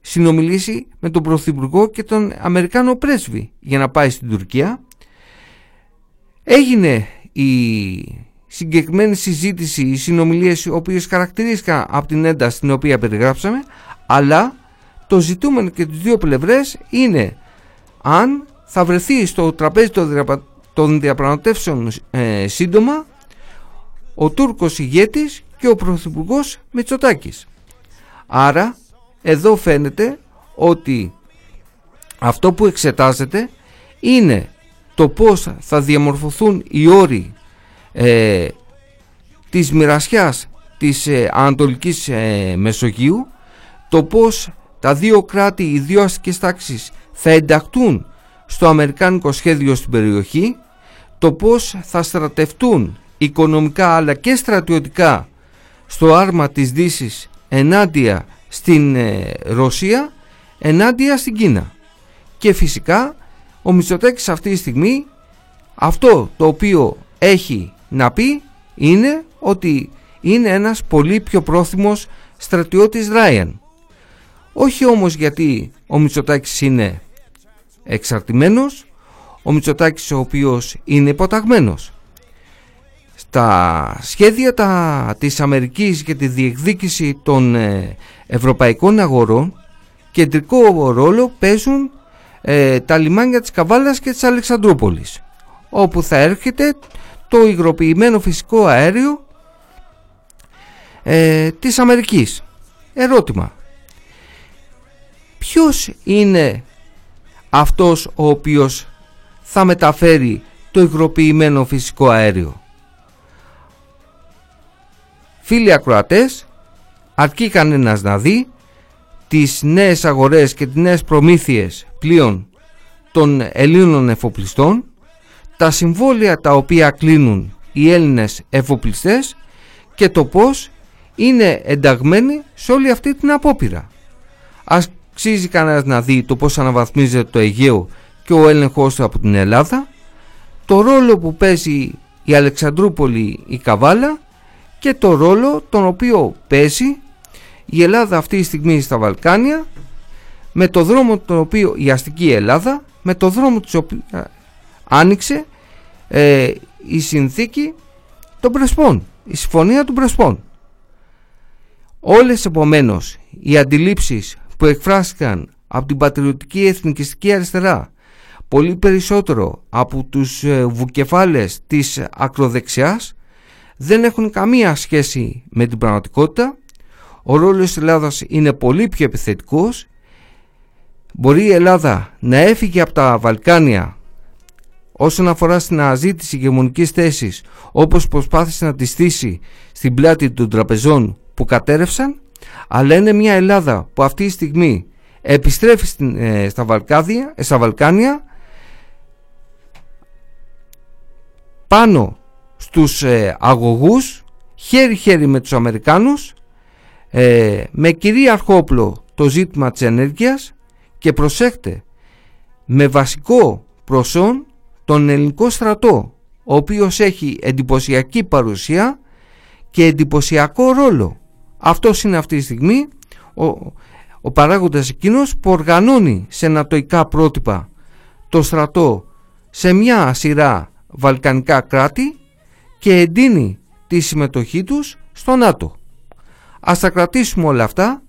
συνομιλήσει με τον Πρωθυπουργό και τον Αμερικάνο πρέσβη για να πάει στην Τουρκία. Έγινε η συγκεκριμένη συζήτηση, οι συνομιλίες οι οποίες χαρακτηρίστηκαν από την ένταση την οποία περιγράψαμε αλλά το ζητούμενο και τις δύο πλευρές είναι αν θα βρεθεί στο τραπέζι των διαπραγματεύσεων ε, σύντομα ο Τούρκος ηγέτης και ο Πρωθυπουργός Μητσοτάκης. Άρα εδώ φαίνεται ότι αυτό που εξετάζεται είναι το πώς θα διαμορφωθούν οι όροι ε, της μοιρασιάς της ε, Ανατολικής ε, Μεσογείου το πώς τα δύο κράτη, οι δύο αστικές τάξεις θα ενταχτούν στο Αμερικάνικο σχέδιο στην περιοχή το πώς θα στρατευτούν οικονομικά αλλά και στρατιωτικά στο άρμα της δύσης ενάντια στην ε, Ρωσία ενάντια στην Κίνα και φυσικά ο Μητσοτέκης αυτή τη στιγμή αυτό το οποίο έχει να πει είναι ότι είναι ένας πολύ πιο πρόθυμος στρατιώτης Ράιαν. Όχι όμως γιατί ο Μητσοτάκης είναι εξαρτημένος, ο Μητσοτάκης ο οποίος είναι υποταγμένος. Στα σχέδια τα, της Αμερικής για τη διεκδίκηση των ε, ευρωπαϊκών αγορών κεντρικό ρόλο παίζουν ε, τα λιμάνια της Καβάλας και της Αλεξανδρούπολης όπου θα έρχεται το υγροποιημένο φυσικό αέριο ε, της Αμερικής. Ερώτημα. Ποιος είναι αυτός ο οποίος θα μεταφέρει το υγροποιημένο φυσικό αέριο. Φίλοι ακροατές, αρκεί κανένας να δει τις νέες αγορές και τις νέες προμήθειες πλοίων των Ελλήνων εφοπλιστών, τα συμβόλαια τα οποία κλείνουν οι Έλληνες εφοπλιστές και το πώς είναι ενταγμένοι σε όλη αυτή την απόπειρα. Αξίζει κανένας να δει το πώς αναβαθμίζεται το Αιγαίο και ο έλεγχος του από την Ελλάδα, το ρόλο που παίζει η Αλεξανδρούπολη η Καβάλα και το ρόλο τον οποίο παίζει η Ελλάδα αυτή τη στιγμή στα Βαλκάνια με το δρόμο τον οποίο η αστική Ελλάδα με το δρόμο της οποίου άνοιξε ε, η συνθήκη των Πρεσπών η συμφωνία των Πρεσπών. Όλες επομένως οι αντιλήψεις που εκφράστηκαν από την πατριωτική εθνικιστική αριστερά. Πολύ περισσότερο από τους ε, βουκεφάλες της ακροδεξιάς δεν έχουν καμία σχέση με την πραγματικότητα. Ο ρόλος της Ελλάδας είναι πολύ πιο επιθετικός. Μπορεί η Ελλάδα να έφυγε από τα Βαλκάνια όσον αφορά στην αναζήτηση ηγεμονικής θέσης όπως προσπάθησε να τη στήσει στην πλάτη των τραπεζών που κατέρευσαν αλλά είναι μια Ελλάδα που αυτή τη στιγμή επιστρέφει στην, ε, στα, Βαλκάδια, ε, στα Βαλκάνια πάνω στους ε, αγωγούς χέρι-χέρι με τους Αμερικάνους ε, με κυρίαρχο όπλο το ζήτημα της ενέργειας και προσέχτε με βασικό προσόν τον ελληνικό στρατό ο οποίος έχει εντυπωσιακή παρουσία και εντυπωσιακό ρόλο. Αυτός είναι αυτή τη στιγμή ο, ο παράγοντας εκείνος που οργανώνει σε νατοικά πρότυπα το στρατό σε μια σειρά βαλκανικά κράτη και εντείνει τη συμμετοχή τους στο ΝΑΤΟ. Ας τα κρατήσουμε όλα αυτά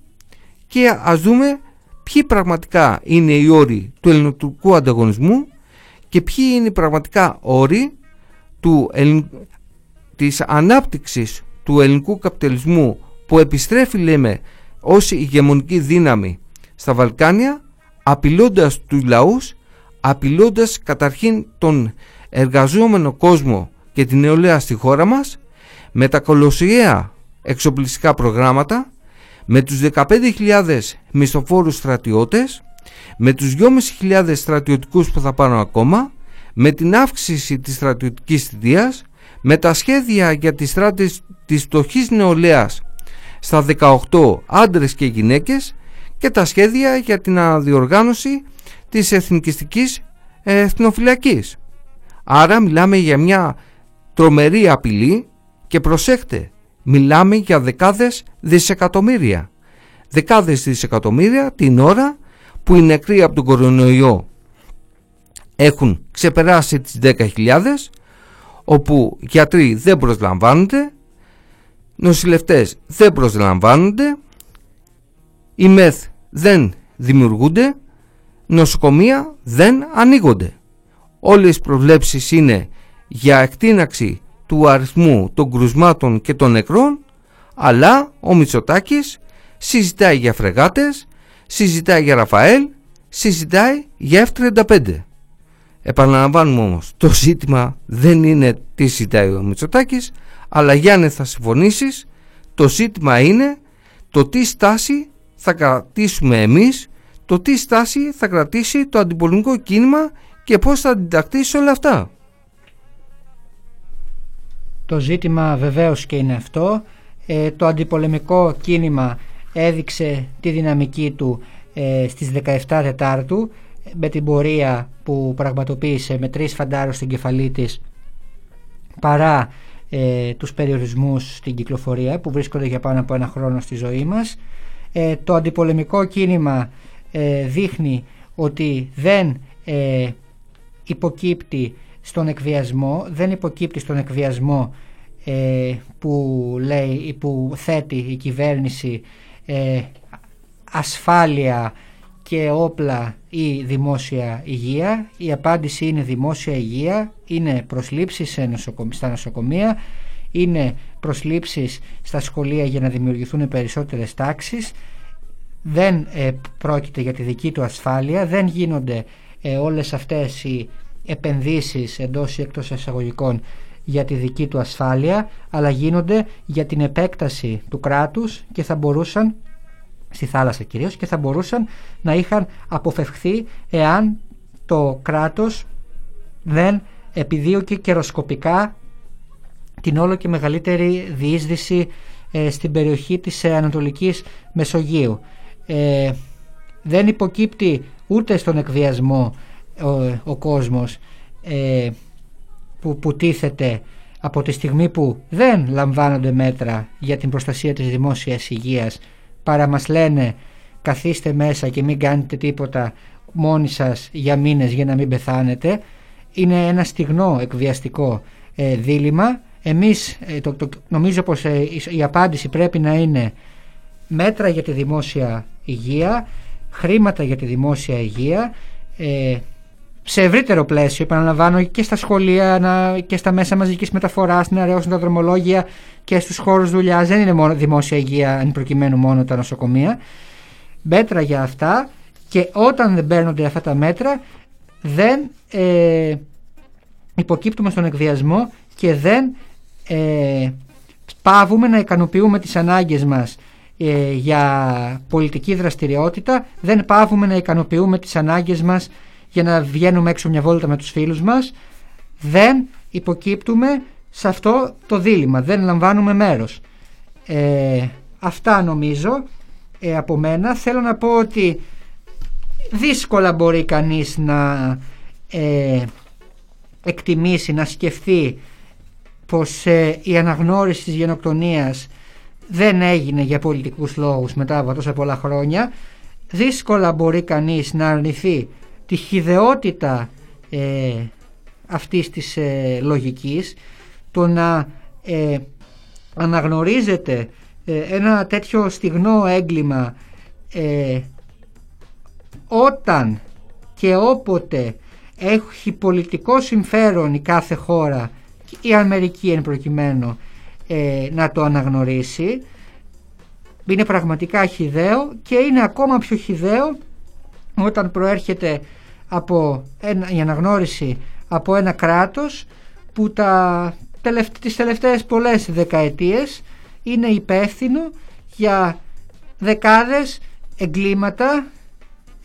και ας δούμε ποιοι πραγματικά είναι οι όροι του ελληνικού ανταγωνισμού και ποιοι είναι οι πραγματικά όροι του, της ανάπτυξης του ελληνικού καπιταλισμού που επιστρέφει λέμε ως ηγεμονική δύναμη στα Βαλκάνια απειλώντας τους λαούς απειλώντας καταρχήν τον εργαζόμενο κόσμο και την νεολαία στη χώρα μας με τα κολοσιαία εξοπλιστικά προγράμματα με τους 15.000 μισθοφόρους στρατιώτες με τους 2.500 στρατιωτικούς που θα πάρουν ακόμα με την αύξηση της στρατιωτικής θητείας με τα σχέδια για τις στράτες της φτωχής νεολαίας στα 18 άντρες και γυναίκες και τα σχέδια για την αναδιοργάνωση της εθνικιστικής εθνοφυλακής. Άρα μιλάμε για μια τρομερή απειλή και προσέχτε, μιλάμε για δεκάδες δισεκατομμύρια. Δεκάδες δισεκατομμύρια την ώρα που οι νεκροί από τον κορονοϊό έχουν ξεπεράσει τις 10.000 όπου γιατροί δεν προσλαμβάνονται, νοσηλευτές δεν προσλαμβάνονται, οι μεθ δεν δημιουργούνται, νοσοκομεία δεν ανοίγονται. Όλες οι προβλέψεις είναι για εκτείναξη του αριθμού των κρουσμάτων και των νεκρών, αλλά ο Μητσοτάκης συζητάει για φρεγάτες, συζητάει για Ραφαέλ, συζητάει για F-35. Επαναλαμβάνουμε όμως, το ζήτημα δεν είναι τι ζητάει ο Μητσοτάκης, αλλά Γιάννη θα συμφωνήσεις, το ζήτημα είναι το τι στάση θα κρατήσουμε εμείς, το τι στάση θα κρατήσει το αντιπολιτικό κίνημα και πώς θα αντιτακτήσει όλα αυτά. Το ζήτημα βεβαίως και είναι αυτό. Ε, το αντιπολεμικό κίνημα έδειξε τη δυναμική του ε, στις 17 Τετάρτου με την πορεία που πραγματοποίησε με τρεις φαντάρους στην κεφαλή της παρά ε, τους περιορισμούς στην κυκλοφορία που βρίσκονται για πάνω από ένα χρόνο στη ζωή μας. Ε, το αντιπολεμικό κίνημα ε, δείχνει ότι δεν ε, υποκύπτει στον εκβιασμό, δεν υποκύπτει στον εκβιασμό που, λέει, που θέτει η κυβέρνηση ασφάλεια και όπλα ή δημόσια υγεία. Η απάντηση είναι δημόσια υγεία, είναι προσλήψεις στα νοσοκομεία, είναι προσλήψεις στα σχολεία για να δημιουργηθούν περισσότερες τάξεις. Δεν ε, πρόκειται για τη δική του ασφάλεια, δεν γίνονται ε, όλες αυτές οι επενδύσεις εντός ή εκτός εισαγωγικών για τη δική του ασφάλεια, αλλά γίνονται για την επέκταση του κράτους και θα μπορούσαν στη θάλασσα κυρίως και θα μπορούσαν να είχαν αποφευχθεί εάν το κράτος δεν επιδίωκε καιροσκοπικά την όλο και μεγαλύτερη διείσδυση ε, στην περιοχή της ε, Ανατολικής Μεσογείου. Ε, δεν υποκύπτει ούτε στον εκβιασμό ο, ο κόσμος ε, που, που τίθεται από τη στιγμή που δεν λαμβάνονται μέτρα για την προστασία της δημόσιας υγείας παρά μας λένε καθίστε μέσα και μην κάνετε τίποτα μόνοι σας για μήνες για να μην πεθάνετε είναι ένα στιγνό εκβιαστικό ε, δίλημα εμείς ε, το, νομίζω πως ε, η, απάντηση πρέπει να είναι μέτρα για τη δημόσια υγεία χρήματα για τη δημόσια υγεία ε, σε ευρύτερο πλαίσιο, επαναλαμβάνω, και στα σχολεία να, και στα μέσα μαζικής μεταφοράς, να αραιώσουν τα δρομολόγια και στους χώρους δουλειάς. Δεν είναι μόνο δημόσια υγεία, αν προκειμένου μόνο τα νοσοκομεία. Μέτρα για αυτά και όταν δεν παίρνονται αυτά τα μέτρα, δεν ε, υποκύπτουμε στον εκβιασμό και δεν ε, πάβουμε να ικανοποιούμε τις ανάγκες μας ε, για πολιτική δραστηριότητα, δεν πάβουμε να ικανοποιούμε τις ανάγκες μας για να βγαίνουμε έξω μια βόλτα με τους φίλους μας δεν υποκύπτουμε σε αυτό το δίλημα, δεν λαμβάνουμε μέρος. Ε, αυτά νομίζω ε, από μένα. Θέλω να πω ότι δύσκολα μπορεί κανείς να ε, εκτιμήσει, να σκεφτεί πως ε, η αναγνώριση της γενοκτονίας δεν έγινε για πολιτικούς λόγους μετά από τόσα πολλά χρόνια. Δύσκολα μπορεί κανείς να αρνηθεί τη χιδεότητα ε, αυτής της ε, λογικής το να ε, αναγνωρίζεται ε, ένα τέτοιο στιγνό έγκλημα ε, όταν και όποτε έχει πολιτικό συμφέρον η κάθε χώρα η Αμερική εν προκειμένου να το αναγνωρίσει είναι πραγματικά χιδαίο και είναι ακόμα πιο χιδαίο όταν προέρχεται από ένα, η αναγνώριση από ένα κράτος που τα, τις τελευταίες πολλές δεκαετίες είναι υπεύθυνο για δεκάδες εγκλήματα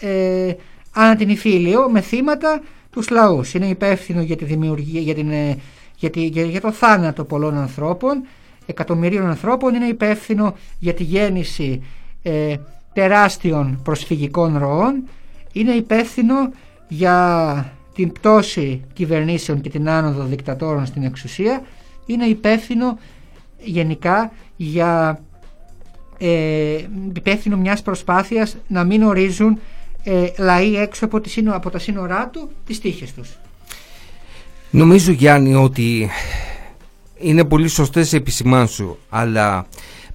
ε, ανά την Ιφίλιο με θύματα τους λαούς. Είναι υπεύθυνο για τη δημιουργία, για, την, ε, για, για, το θάνατο πολλών ανθρώπων, εκατομμυρίων ανθρώπων, είναι υπεύθυνο για τη γέννηση ε, τεράστιων προσφυγικών ροών, είναι υπεύθυνο για την πτώση κυβερνήσεων και την άνοδο δικτατόρων στην εξουσία. Είναι υπεύθυνο γενικά για ε, υπεύθυνο μιας προσπάθειας να μην ορίζουν ε, λαοί έξω από, τη, από τα σύνορά του τις τύχες τους. Νομίζω Γιάννη ότι είναι πολύ σωστές επισημάνσεις σου αλλά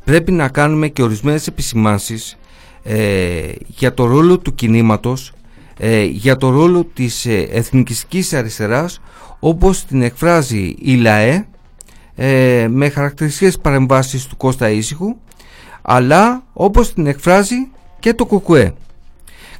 πρέπει να κάνουμε και ορισμένες επισημάνσεις ε, για το ρόλο του κινήματος ε, για το ρόλο της ε, εθνικιστικής αριστεράς όπως την εκφράζει η ΛΑΕ ε, με χαρακτηριστικές παρεμβάσεις του Κώστα Ήσυχου αλλά όπως την εκφράζει και το ΚΚΕ.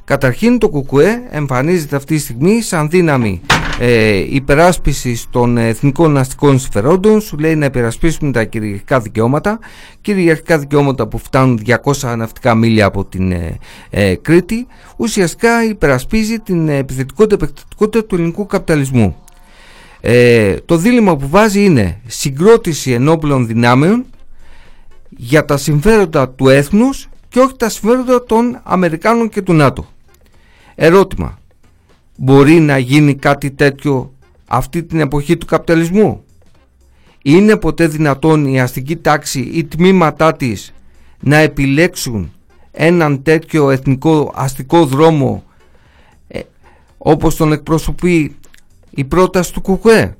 Καταρχήν το ΚΚΕ εμφανίζεται αυτή τη στιγμή σαν δύναμη ε, υπεράσπισης των εθνικών αστικών συμφερόντων. Σου λέει να υπερασπίσουμε τα κυριαρχικά δικαιώματα κυριαρχικά δικαιώματα που φτάνουν 200 ναυτικά μίλια από την ε, ε, Κρήτη. Ουσιαστικά υπερασπίζει την επιθετικότητα επεκτατικότητα του ελληνικού καπιταλισμού. Ε, το δίλημα που βάζει είναι συγκρότηση ενόπλων δυνάμεων για τα συμφέροντα του έθνους και όχι τα συμφέροντα των Αμερικάνων και του ΝΑΤΟ. Ερώτημα. Μπορεί να γίνει κάτι τέτοιο αυτή την εποχή του καπιταλισμού; Είναι ποτέ δυνατόν η αστική τάξη ή τμήματά της να επιλέξουν έναν τέτοιο εθνικό αστικό δρόμο ε, όπως τον εκπροσωπεί η πρόταση του ΚΚΕ.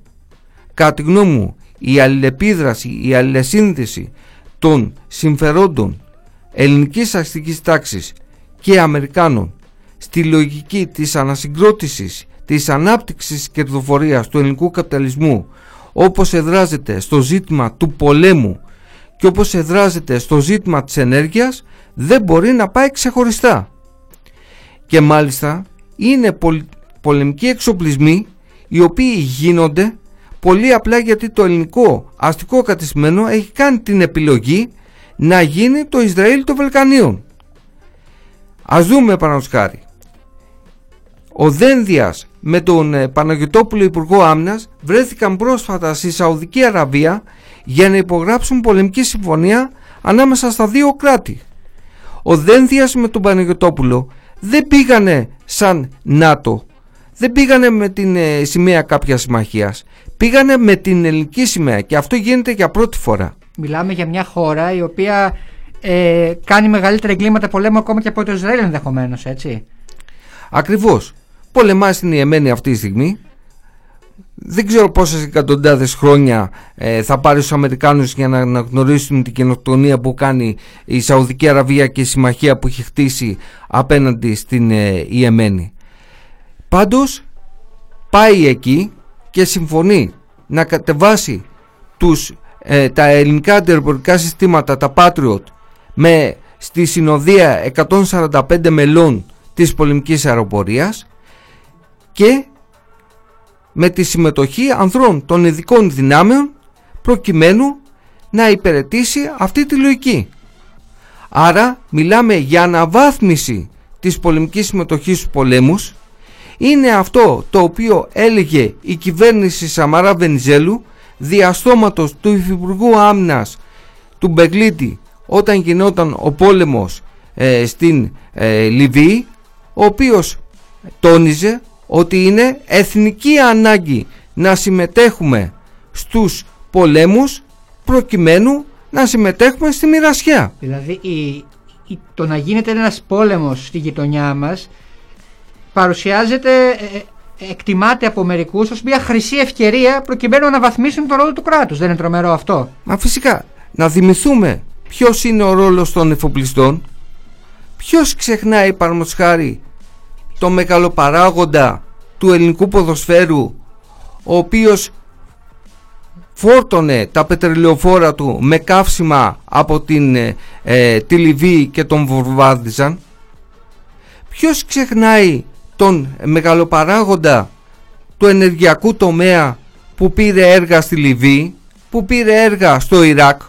Κατά τη γνώμη μου η αλληλεπίδραση, η αλληλεσύνδεση των συμφερόντων ελληνικής αστικής τάξης και Αμερικάνων στη λογική της ανασυγκρότησης της ανάπτυξης κερδοφορίας του ελληνικού καπιταλισμού όπως εδράζεται στο ζήτημα του πολέμου και όπως εδράζεται στο ζήτημα της ενέργειας δεν μπορεί να πάει ξεχωριστά. Και μάλιστα είναι πολεμικοί εξοπλισμοί οι οποίοι γίνονται πολύ απλά γιατί το ελληνικό αστικό κατησμένο έχει κάνει την επιλογή να γίνει το Ισραήλ των Βαλκανίων. Ας δούμε χάρη ο Δένδιας με τον ε, Παναγιωτόπουλο Υπουργό Άμυνας βρέθηκαν πρόσφατα στη Σαουδική Αραβία για να υπογράψουν πολεμική συμφωνία ανάμεσα στα δύο κράτη. Ο Δένδιας με τον Παναγιωτόπουλο δεν πήγανε σαν ΝΑΤΟ, δεν πήγανε με την ε, σημαία κάποιας συμμαχίας. Πήγανε με την ελληνική σημαία και αυτό γίνεται για πρώτη φορά. Μιλάμε για μια χώρα η οποία ε, κάνει μεγαλύτερα εγκλήματα πολέμου ακόμα και από το Ισραήλ ενδεχομένως, έτσι. Ακριβώς πολεμάς στην Ιεμένη αυτή τη στιγμή. Δεν ξέρω πόσες εκατοντάδες χρόνια ε, θα πάρει στους Αμερικάνους για να αναγνωρίσουν την καινοτονία που κάνει η Σαουδική Αραβία και η συμμαχία που έχει χτίσει απέναντι στην ε, Ιεμένη. Πάντως πάει εκεί και συμφωνεί να κατεβάσει τους, ε, τα ελληνικά αντιεροπορικά συστήματα, τα Patriot, με, στη συνοδεία 145 μελών της πολεμικής αεροπορίας και με τη συμμετοχή ανδρών των ειδικών δυνάμεων προκειμένου να υπηρετήσει αυτή τη λογική. Άρα μιλάμε για αναβάθμιση της πολεμικής συμμετοχής στους πολέμους είναι αυτό το οποίο έλεγε η κυβέρνηση Σαμαρά Βενιζέλου διαστόματος του Υφυπουργού Άμυνας του Μπεγλίτη όταν γινόταν ο πόλεμος ε, στην ε, Λιβύη ο οποίος τόνιζε ότι είναι εθνική ανάγκη να συμμετέχουμε στους πολέμους προκειμένου να συμμετέχουμε στη μοιρασιά. Δηλαδή η, το να γίνεται ένας πόλεμος στη γειτονιά μας παρουσιάζεται, ε, ε, εκτιμάται από μερικούς ως μια χρυσή ευκαιρία προκειμένου να αναβαθμίσουν το ρόλο του κράτους. Δεν είναι τρομερό αυτό; Μα φυσικά, να θυμηθούμε ποιος είναι ο ρόλος των εφοπλιστών, ποιος ξεχνάει παραδείγματος χάρη το μεγαλοπαράγοντα του ελληνικού ποδοσφαίρου ο οποίος φόρτωνε τα πετρελαιοφόρα του με καύσιμα από την, ε, ε τη Λιβύη και τον βορβάδιζαν ποιος ξεχνάει τον μεγαλοπαράγοντα του ενεργειακού τομέα που πήρε έργα στη Λιβύη που πήρε έργα στο Ιράκ;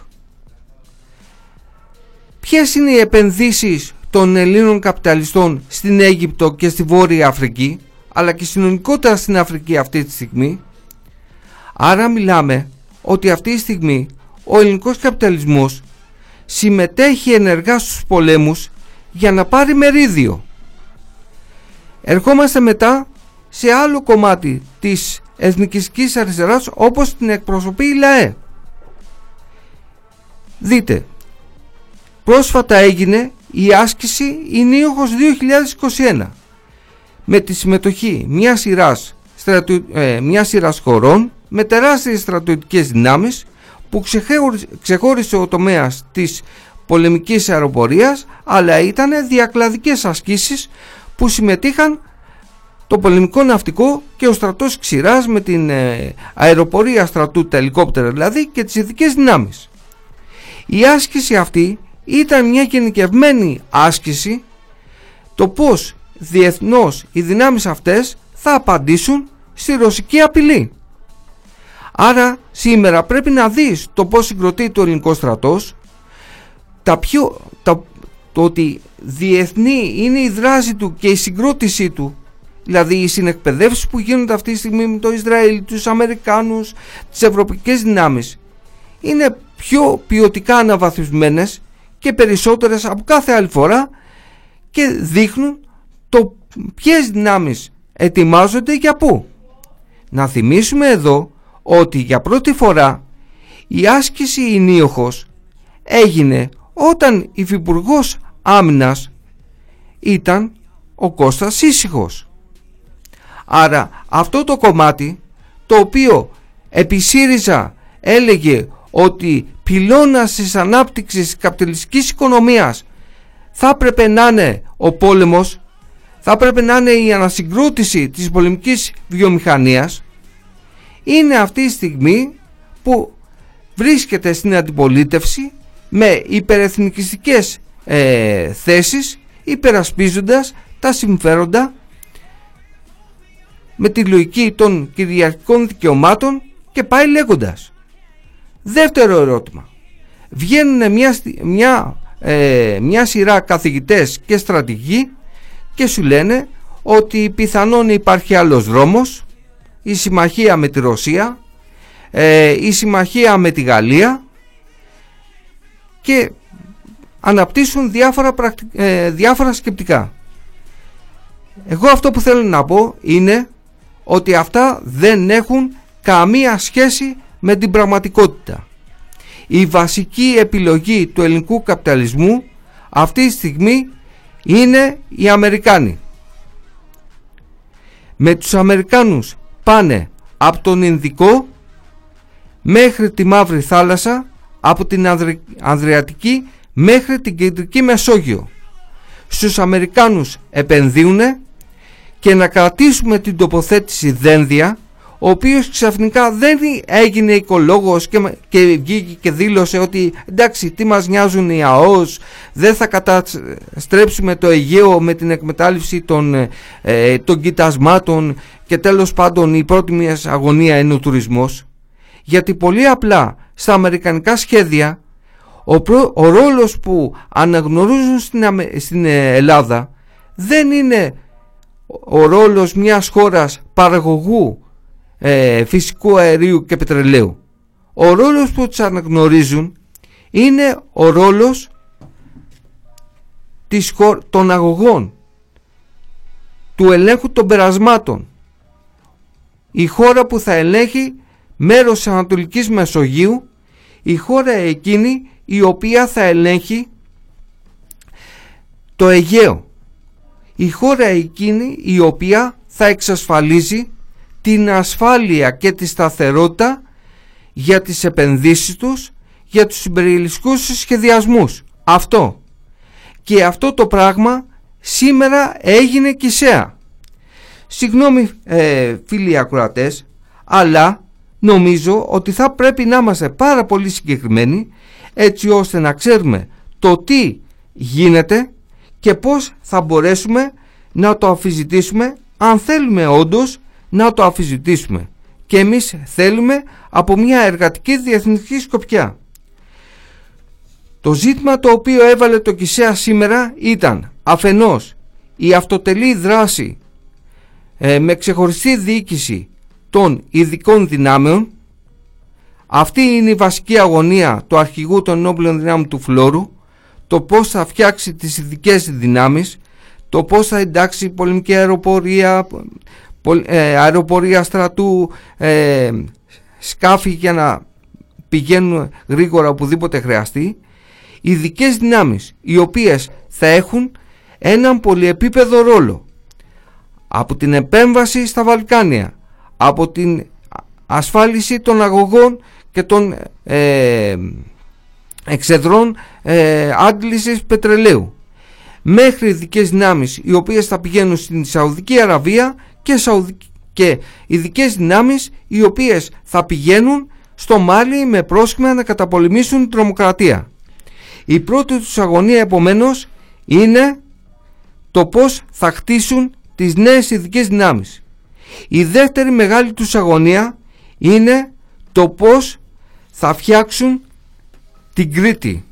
Ποιες είναι οι επενδύσεις των Ελλήνων καπιταλιστών στην Αίγυπτο και στη Βόρεια Αφρική αλλά και συνολικότερα στην Αφρική αυτή τη στιγμή. Άρα μιλάμε ότι αυτή τη στιγμή ο ελληνικός καπιταλισμός συμμετέχει ενεργά στους πολέμους για να πάρει μερίδιο. Ερχόμαστε μετά σε άλλο κομμάτι της εθνικιστικής αριστεράς όπως την εκπροσωπεί η ΛΑΕ. Δείτε πρόσφατα έγινε η άσκηση Ινίοχος 2021 με τη συμμετοχή μιας σειράς, στρατου, ε, μιας σειράς χωρών με τεράστιες στρατιωτικές δυνάμεις που ξεχώρισε ο τομέας της πολεμικής αεροπορίας αλλά ήταν διακλαδικές ασκήσεις που συμμετείχαν το πολεμικό ναυτικό και ο στρατός ξηράς με την ε, αεροπορία στρατού, τα ελικόπτερα δηλαδή και τις ειδικές δυνάμεις. Η άσκηση αυτή ήταν μια γενικευμένη άσκηση το πώς διεθνώς οι δυνάμεις αυτές θα απαντήσουν στη ρωσική απειλή. Άρα σήμερα πρέπει να δεις το πώς συγκροτεί το ελληνικό στρατός, τα πιο, τα, το ότι διεθνή είναι η δράση του και η συγκρότησή του, δηλαδή οι συνεκπαιδεύσεις που γίνονται αυτή τη στιγμή με το Ισραήλ, τους Αμερικάνους, τις ευρωπαϊκές δυνάμεις, είναι πιο ποιοτικά αναβαθμισμένες και περισσότερες από κάθε άλλη φορά και δείχνουν το ποιες δυνάμεις ετοιμάζονται για πού. Να θυμίσουμε εδώ ότι για πρώτη φορά η άσκηση Ινίοχος έγινε όταν υφυπουργός άμυνας ήταν ο Κώστας Σύσυχος. Άρα αυτό το κομμάτι το οποίο επί ΣΥΡΙΖΑ έλεγε ότι πυλώνας της ανάπτυξης της καπιταλιστικής οικονομίας θα έπρεπε να είναι ο πόλεμος, θα έπρεπε να είναι η ανασυγκρότηση της πολεμικής βιομηχανίας, είναι αυτή η στιγμή που βρίσκεται στην αντιπολίτευση με υπερεθνικιστικές ε, θέσεις υπερασπίζοντας τα συμφέροντα με τη λογική των κυριαρχικών δικαιωμάτων και πάει λέγοντας. Δεύτερο ερώτημα. Βγαίνουν μια, μια, ε, μια σειρά καθηγητές και στρατηγοί και σου λένε ότι πιθανόν υπάρχει άλλος δρόμος, η συμμαχία με τη Ρωσία, ε, η συμμαχία με τη Γαλλία και αναπτύσσουν διάφορα, ε, διάφορα σκεπτικά. Εγώ αυτό που θέλω να πω είναι ότι αυτά δεν έχουν καμία σχέση με την πραγματικότητα. Η βασική επιλογή του ελληνικού καπιταλισμού αυτή τη στιγμή είναι οι Αμερικάνοι. Με τους Αμερικάνους πάνε από τον Ινδικό μέχρι τη Μαύρη Θάλασσα, από την Ανδριατική μέχρι την Κεντρική Μεσόγειο. Στους Αμερικάνους επενδύουν και να κρατήσουμε την τοποθέτηση δένδια ο οποίος ξαφνικά δεν έγινε οικολόγος και, και βγήκε και δήλωσε ότι εντάξει τι μας νοιάζουν οι ΑΟΣ δεν θα καταστρέψουμε το Αιγαίο με την εκμετάλλευση των, ε, των κοιτασμάτων και τέλος πάντων η πρώτη μιας αγωνία είναι ο τουρισμός. Γιατί πολύ απλά στα αμερικανικά σχέδια ο, ο ρόλος που αναγνωρίζουν στην, στην Ελλάδα δεν είναι ο ρόλος μιας χώρας παραγωγού ε, φυσικού αερίου και πετρελαίου. Ο ρόλος που τους αναγνωρίζουν είναι ο ρόλος της, των αγωγών, του ελέγχου των περασμάτων. Η χώρα που θα ελέγχει μέρος της Ανατολικής Μεσογείου, η χώρα εκείνη η οποία θα ελέγχει το Αιγαίο. Η χώρα εκείνη η οποία θα εξασφαλίζει την ασφάλεια και τη σταθερότητα για τις επενδύσεις τους, για τους συμπεριλησκούς σχεδιασμούς. Αυτό. Και αυτό το πράγμα σήμερα έγινε κησαία. Συγγνώμη ε, φίλοι ακροατές, αλλά νομίζω ότι θα πρέπει να είμαστε πάρα πολύ συγκεκριμένοι έτσι ώστε να ξέρουμε το τι γίνεται και πώς θα μπορέσουμε να το αφιζητήσουμε αν θέλουμε όντως να το αφιζητήσουμε και εμείς θέλουμε από μια εργατική διεθνική σκοπιά. Το ζήτημα το οποίο έβαλε το Κισέα σήμερα ήταν αφενός η αυτοτελή δράση ε, με ξεχωριστή διοίκηση των ειδικών δυνάμεων αυτή είναι η βασική αγωνία του αρχηγού των νόμπλων δυνάμεων του Φλόρου το πώς θα φτιάξει τις ειδικές δυνάμεις το πώς θα εντάξει πολεμική αεροπορία ε, αεροπορία στρατού, ε, σκάφη για να πηγαίνουν γρήγορα οπουδήποτε χρειαστεί, ειδικές δυνάμεις οι οποίες θα έχουν έναν πολυεπίπεδο ρόλο. Από την επέμβαση στα Βαλκάνια, από την ασφάλιση των αγωγών και των ε, εξεδρών ε, άντλησης πετρελαίου. Μέχρι ειδικές δυνάμεις οι οποίες θα πηγαίνουν στην Σαουδική Αραβία και, Σαουδικ... και ειδικές δυνάμεις οι οποίες θα πηγαίνουν στο Μάλι με πρόσχημα να καταπολεμήσουν την τρομοκρατία. Η πρώτη τους αγωνία επομένως είναι το πώς θα χτίσουν τις νέες ειδικές δυνάμεις. Η δεύτερη μεγάλη τους αγωνία είναι το πώς θα φτιάξουν την Κρήτη.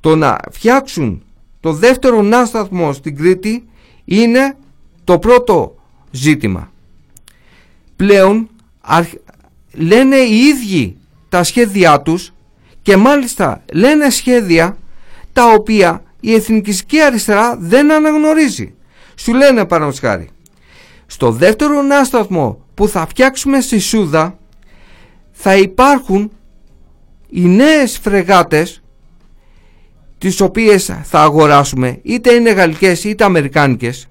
Το να φτιάξουν το δεύτερο νάσταθμο στην Κρήτη είναι το πρώτο ζήτημα. Πλέον λένε οι ίδιοι τα σχέδιά τους και μάλιστα λένε σχέδια τα οποία η εθνικιστική αριστερά δεν αναγνωρίζει. Σου λένε παραδείγματος στο δεύτερο νάσταθμο που θα φτιάξουμε στη Σούδα θα υπάρχουν οι νέες φρεγάτες τις οποίες θα αγοράσουμε είτε είναι γαλλικές είτε αμερικάνικες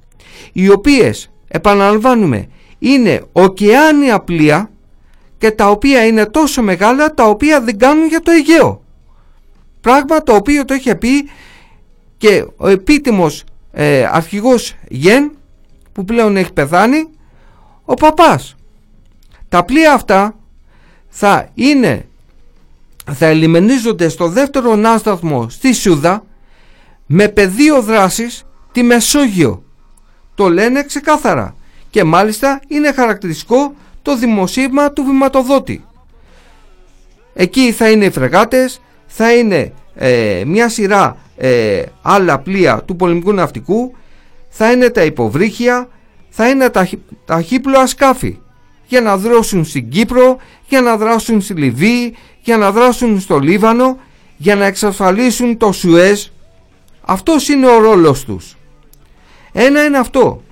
οι οποίες επαναλαμβάνουμε είναι ωκεάνια πλοία και τα οποία είναι τόσο μεγάλα τα οποία δεν κάνουν για το Αιγαίο. Πράγμα το οποίο το είχε πει και ο επίτιμος ε, αρχηγός Γεν που πλέον έχει πεθάνει ο παπάς. Τα πλοία αυτά θα είναι θα ελιμενίζονται στο δεύτερο νάσταθμο στη Σούδα με πεδίο δράσης τη Μεσόγειο το λένε ξεκάθαρα και μάλιστα είναι χαρακτηριστικό το δημοσίευμα του βηματοδότη εκεί θα είναι οι φρεγάτες θα είναι ε, μια σειρά ε, άλλα πλοία του πολεμικού ναυτικού θα είναι τα υποβρύχια θα είναι τα, τα χύπλοα σκάφη για να δράσουν στην Κύπρο, για να δράσουν στη Λιβύη, για να δράσουν στο Λίβανο, για να εξασφαλίσουν το Σουέζ. Αυτός είναι ο ρόλος τους. Ένα είναι αυτό.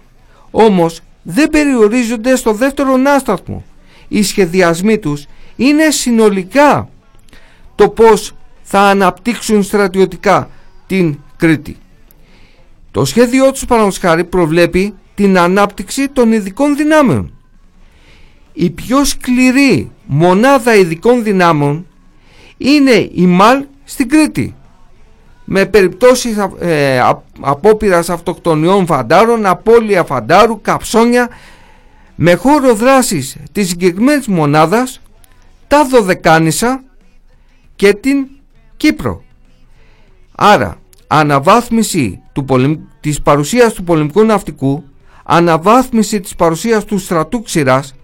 Όμως δεν περιορίζονται στο δεύτερο νάσταθμο. Οι σχεδιασμοί τους είναι συνολικά το πώς θα αναπτύξουν στρατιωτικά την Κρήτη. Το σχέδιό τους παραδείγματος προβλέπει την ανάπτυξη των ειδικών δυνάμεων. Η πιο σκληρή μονάδα ειδικών δυνάμεων είναι η ΜΑΛ στην Κρήτη με περιπτώσεις ε, απόπειρας αυτοκτονιών φαντάρων, απώλεια φαντάρου, καψόνια με χώρο δράσης της συγκεκριμένης μονάδας τα Δωδεκάνησα και την Κύπρο. Άρα αναβάθμιση του πολεμ... της παρουσίας του πολεμικού ναυτικού, αναβάθμιση της παρουσίας του στρατού ξηράς,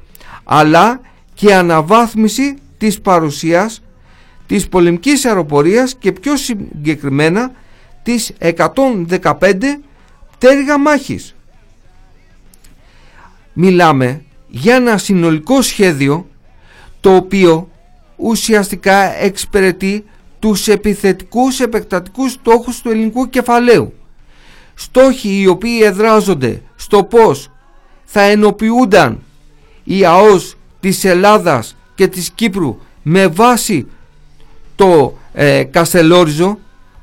αλλά και αναβάθμιση της παρουσίας της πολεμικής αεροπορίας και πιο συγκεκριμένα της 115 τέργα μάχης. Μιλάμε για ένα συνολικό σχέδιο το οποίο ουσιαστικά εξυπηρετεί τους επιθετικούς επεκτατικούς στόχους του ελληνικού κεφαλαίου. Στόχοι οι οποίοι εδράζονται στο πώς θα ενοποιούνταν η ΑΟΣ της Ελλάδας και της Κύπρου με βάση το ε, Καστελόριζο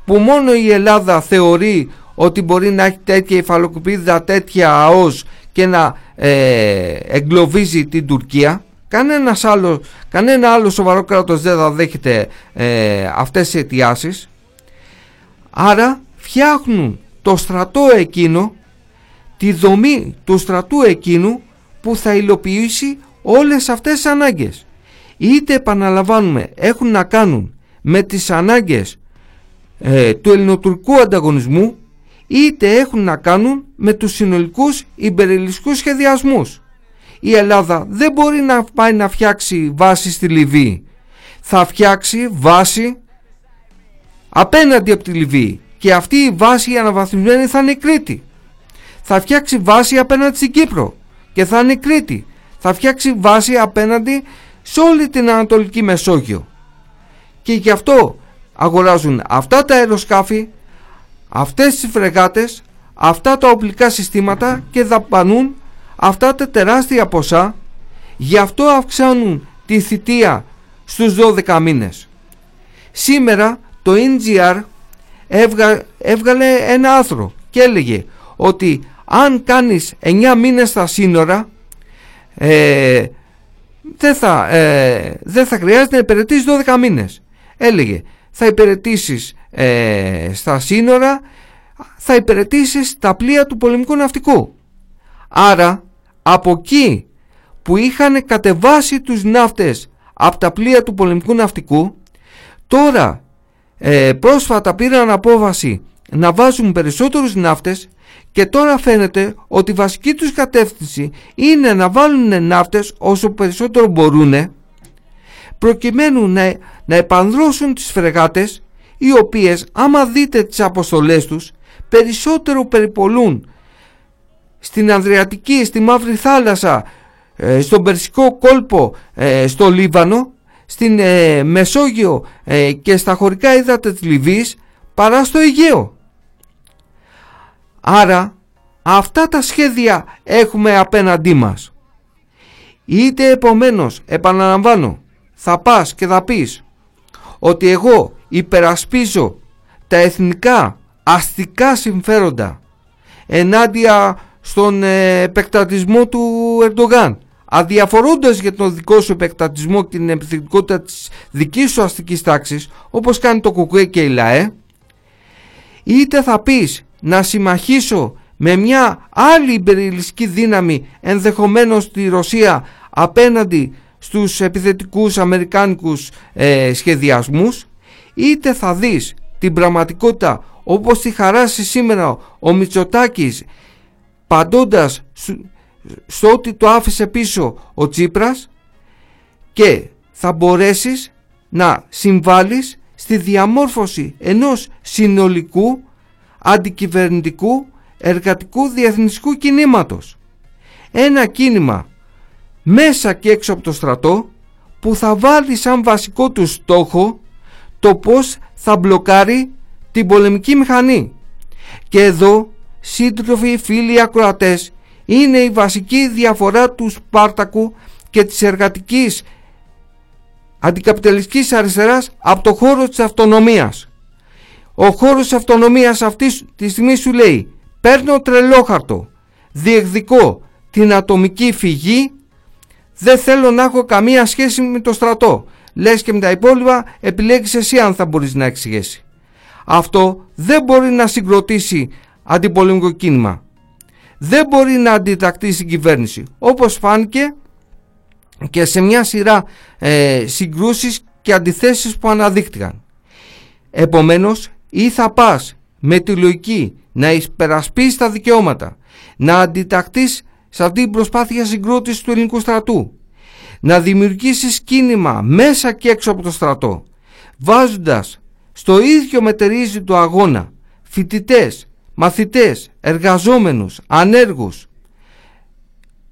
που μόνο η Ελλάδα θεωρεί ότι μπορεί να έχει τέτοια υφαλοκουπίδα, τέτοια ΑΟΣ και να ε, εγκλωβίζει την Τουρκία Κανένας άλλο, κανένα άλλο σοβαρό κράτος δεν θα δέχεται ε, αυτές τις αιτιάσεις. Άρα φτιάχνουν το στρατό εκείνο, τη δομή του στρατού εκείνου που θα υλοποιήσει όλες αυτές τις ανάγκες. Είτε επαναλαμβάνουμε έχουν να κάνουν με τις ανάγκες ε, του ελληνοτουρκικού ανταγωνισμού είτε έχουν να κάνουν με τους συνολικούς υπερελιστικούς σχεδιασμούς η Ελλάδα δεν μπορεί να πάει να φτιάξει βάση στη Λιβύη. Θα φτιάξει βάση απέναντι από τη Λιβύη και αυτή η βάση η αναβαθμισμένη θα είναι η Κρήτη. Θα φτιάξει βάση απέναντι στην Κύπρο και θα είναι η Κρήτη. Θα φτιάξει βάση απέναντι σε όλη την Ανατολική Μεσόγειο. Και γι' αυτό αγοράζουν αυτά τα αεροσκάφη, αυτές τις φρεγάτες, αυτά τα οπλικά συστήματα και δαπανούν αυτά τα τεράστια ποσά γι' αυτό αυξάνουν τη θητεία στους 12 μήνες. Σήμερα το NGR έβγαλε ένα άθρο και έλεγε ότι αν κάνεις 9 μήνες στα σύνορα ε, δεν, θα, ε, δεν θα χρειάζεται να υπηρετήσεις 12 μήνες. Έλεγε θα υπηρετήσεις ε, στα σύνορα θα υπηρετήσεις τα πλοία του πολεμικού ναυτικού. Άρα από εκεί που είχαν κατεβάσει τους ναύτες από τα πλοία του πολεμικού ναυτικού τώρα ε, πρόσφατα πήραν απόβαση να βάζουν περισσότερους ναύτες και τώρα φαίνεται ότι η βασική τους κατεύθυνση είναι να βάλουν ναύτες όσο περισσότερο μπορούν προκειμένου να, να επανδρώσουν τις φρεγάτες οι οποίες άμα δείτε τις αποστολές τους περισσότερο περιπολούν στην Ανδριατική, στη Μαύρη Θάλασσα, ε, στον Περσικό κόλπο, ε, στο Λίβανο, στην ε, Μεσόγειο και στα χωρικά ύδατα της Λιβύης παρά στο Αιγαίο. Άρα αυτά τα σχέδια έχουμε απέναντί μας. Είτε επομένως, επαναλαμβάνω, θα πας και θα πεις ότι εγώ υπερασπίζω τα εθνικά αστικά συμφέροντα ενάντια στον ε, επεκτατισμό του Ερντογάν αδιαφορώντας για τον δικό σου επεκτατισμό και την επιθετικότητα της δικής σου αστικής τάξης όπως κάνει το ΚΟΚΟΕ και η ΛΑΕ είτε θα πεις να συμμαχίσω με μια άλλη υπερηλιστική δύναμη ενδεχομένως τη Ρωσία απέναντι στους επιθετικούς αμερικάνικους ε, σχεδιασμούς είτε θα δεις την πραγματικότητα όπως τη χαράσει σήμερα ο Μητσοτάκης παντώντας στο ότι το άφησε πίσω ο Τσίπρας και θα μπορέσεις να συμβάλλεις στη διαμόρφωση ενός συνολικού αντικυβερνητικού εργατικού διεθνιστικού κινήματος. Ένα κίνημα μέσα και έξω από το στρατό που θα βάλει σαν βασικό του στόχο το πώς θα μπλοκάρει την πολεμική μηχανή. Και εδώ, σύντροφοι, φίλοι, ακροατές, είναι η βασική διαφορά του Σπάρτακου και της εργατικής αντικαπιταλιστικής αριστεράς από το χώρο της αυτονομίας. Ο χώρος της αυτονομίας αυτή τη στιγμή σου λέει παίρνω τρελόχαρτο, διεκδικώ την ατομική φυγή, δεν θέλω να έχω καμία σχέση με το στρατό. Λες και με τα υπόλοιπα επιλέγεις εσύ αν θα μπορείς να εξηγήσει. Αυτό δεν μπορεί να συγκροτήσει αντιπολεμικό κίνημα. Δεν μπορεί να αντιτακτήσει την κυβέρνηση. Όπως φάνηκε και σε μια σειρά ε, συγκρούσεις και αντιθέσεις που αναδείχτηκαν. Επομένως ή θα πας με τη λογική να εισπερασπίσεις τα δικαιώματα, να αντιταχθείς σε αυτή την προσπάθεια συγκρότησης του ελληνικού στρατού, να δημιουργήσεις κίνημα μέσα και έξω από το στρατό, βάζοντας στο ίδιο μετερίζει του αγώνα φοιτητές, μαθητές, εργαζόμενους, ανέργους,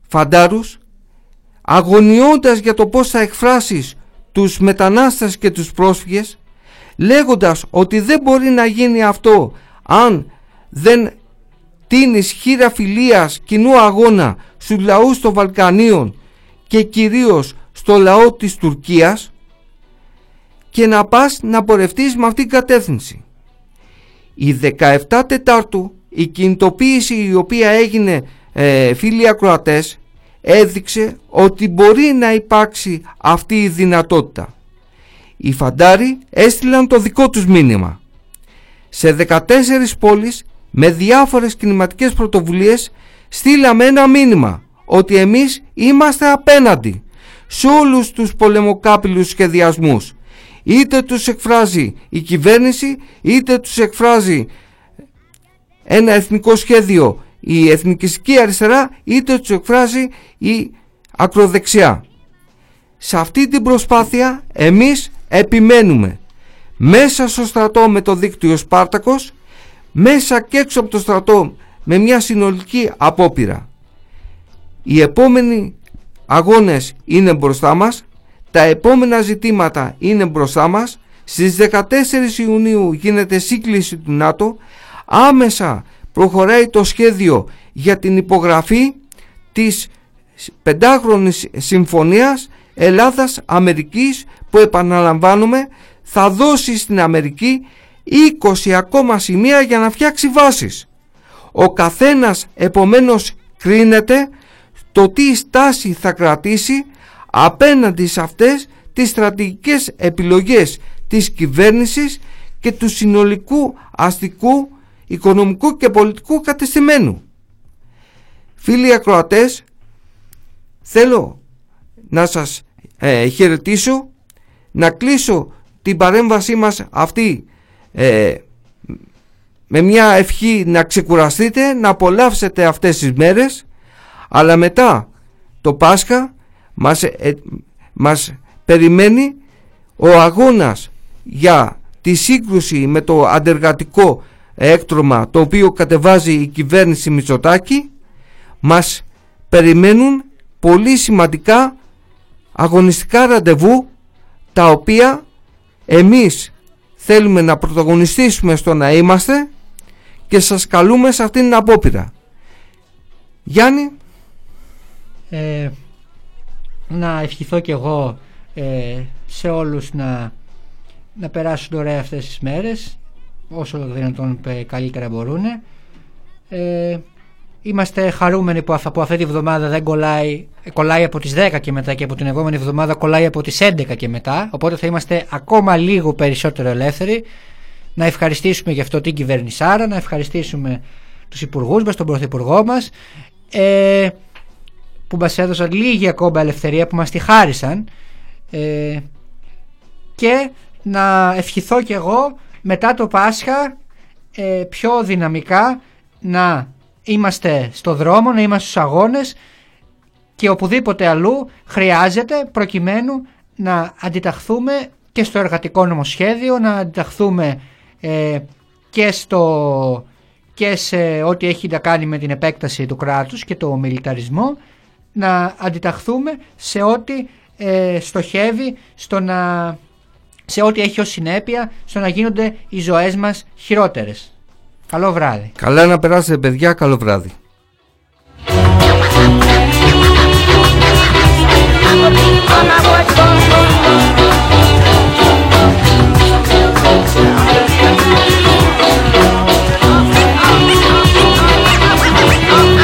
φαντάρους, αγωνιώντας για το πώς θα εκφράσεις τους μετανάστες και τους πρόσφυγες, λέγοντας ότι δεν μπορεί να γίνει αυτό αν δεν τίνεις χείρα φιλίας κοινού αγώνα στους λαούς των Βαλκανίων και κυρίως στο λαό της Τουρκίας και να πας να πορευτείς με αυτήν την κατεύθυνση. Η 17 Τετάρτου η κινητοποίηση η οποία έγινε ε, φίλοι ακροατές έδειξε ότι μπορεί να υπάρξει αυτή η δυνατότητα. Οι φαντάροι έστειλαν το δικό τους μήνυμα. Σε 14 πόλεις με διάφορες κινηματικές πρωτοβουλίες στείλαμε ένα μήνυμα ότι εμείς είμαστε απέναντι σε όλους τους πολεμοκάπηλους σχεδιασμούς είτε τους εκφράζει η κυβέρνηση είτε τους εκφράζει ένα εθνικό σχέδιο η εθνικιστική αριστερά είτε τους εκφράζει η ακροδεξιά. Σε αυτή την προσπάθεια εμείς επιμένουμε μέσα στο στρατό με το δίκτυο Σπάρτακος μέσα και έξω από το στρατό με μια συνολική απόπειρα. Οι επόμενοι αγώνες είναι μπροστά μας τα επόμενα ζητήματα είναι μπροστά μας. Στις 14 Ιουνίου γίνεται σύγκληση του ΝΑΤΟ. Άμεσα προχωράει το σχέδιο για την υπογραφή της πεντάχρονης συμφωνίας Ελλάδας-Αμερικής που επαναλαμβάνουμε θα δώσει στην Αμερική 20 ακόμα σημεία για να φτιάξει βάσεις. Ο καθένας επομένως κρίνεται το τι στάση θα κρατήσει απέναντι σε αυτές τις στρατηγικές επιλογές της κυβέρνησης και του συνολικού αστικού, οικονομικού και πολιτικού κατεστημένου. Φίλοι ακροατές, θέλω να σας ε, χαιρετήσω, να κλείσω την παρέμβασή μας αυτή ε, με μια ευχή να ξεκουραστείτε, να απολαύσετε αυτές τις μέρες αλλά μετά το Πάσχα μας, ε, μας περιμένει ο αγώνας για τη σύγκρουση με το αντεργατικό έκτρωμα το οποίο κατεβάζει η κυβέρνηση Μητσοτάκη. Μας περιμένουν πολύ σημαντικά αγωνιστικά ραντεβού τα οποία εμείς θέλουμε να πρωταγωνιστήσουμε στο να είμαστε και σας καλούμε σε αυτήν την απόπειρα. Γιάννη. Ε, να ευχηθώ κι εγώ ε, σε όλους να, να περάσουν ωραία αυτές τις μέρες όσο δυνατόν καλύτερα μπορούν. Ε, είμαστε χαρούμενοι που, που αυτή τη βδομάδα δεν κολλάει, κολλάει από τις 10 και μετά και από την επόμενη εβδομάδα κολλάει από τις 11 και μετά. Οπότε θα είμαστε ακόμα λίγο περισσότερο ελεύθεροι. Να ευχαριστήσουμε γι' αυτό την κυβέρνησάρα, να ευχαριστήσουμε τους υπουργούς μας, τον πρωθυπουργό μας ε, που μας έδωσαν λίγη ακόμα ελευθερία που μας τη χάρισαν. Ε, και να ευχηθώ κι εγώ μετά το Πάσχα ε, πιο δυναμικά να είμαστε στο δρόμο, να είμαστε στους αγώνες και οπουδήποτε αλλού χρειάζεται προκειμένου να αντιταχθούμε και στο εργατικό νομοσχέδιο, να αντιταχθούμε ε, και, στο, και σε ό,τι έχει να κάνει με την επέκταση του κράτους και το μιλιταρισμό, να αντιταχθούμε σε ό,τι ε, στοχεύει στο να, σε ό,τι έχει ως συνέπεια στο να γίνονται οι ζωές μας χειρότερες. Καλό βράδυ. Καλά να περάσετε παιδιά, καλό βράδυ. wonder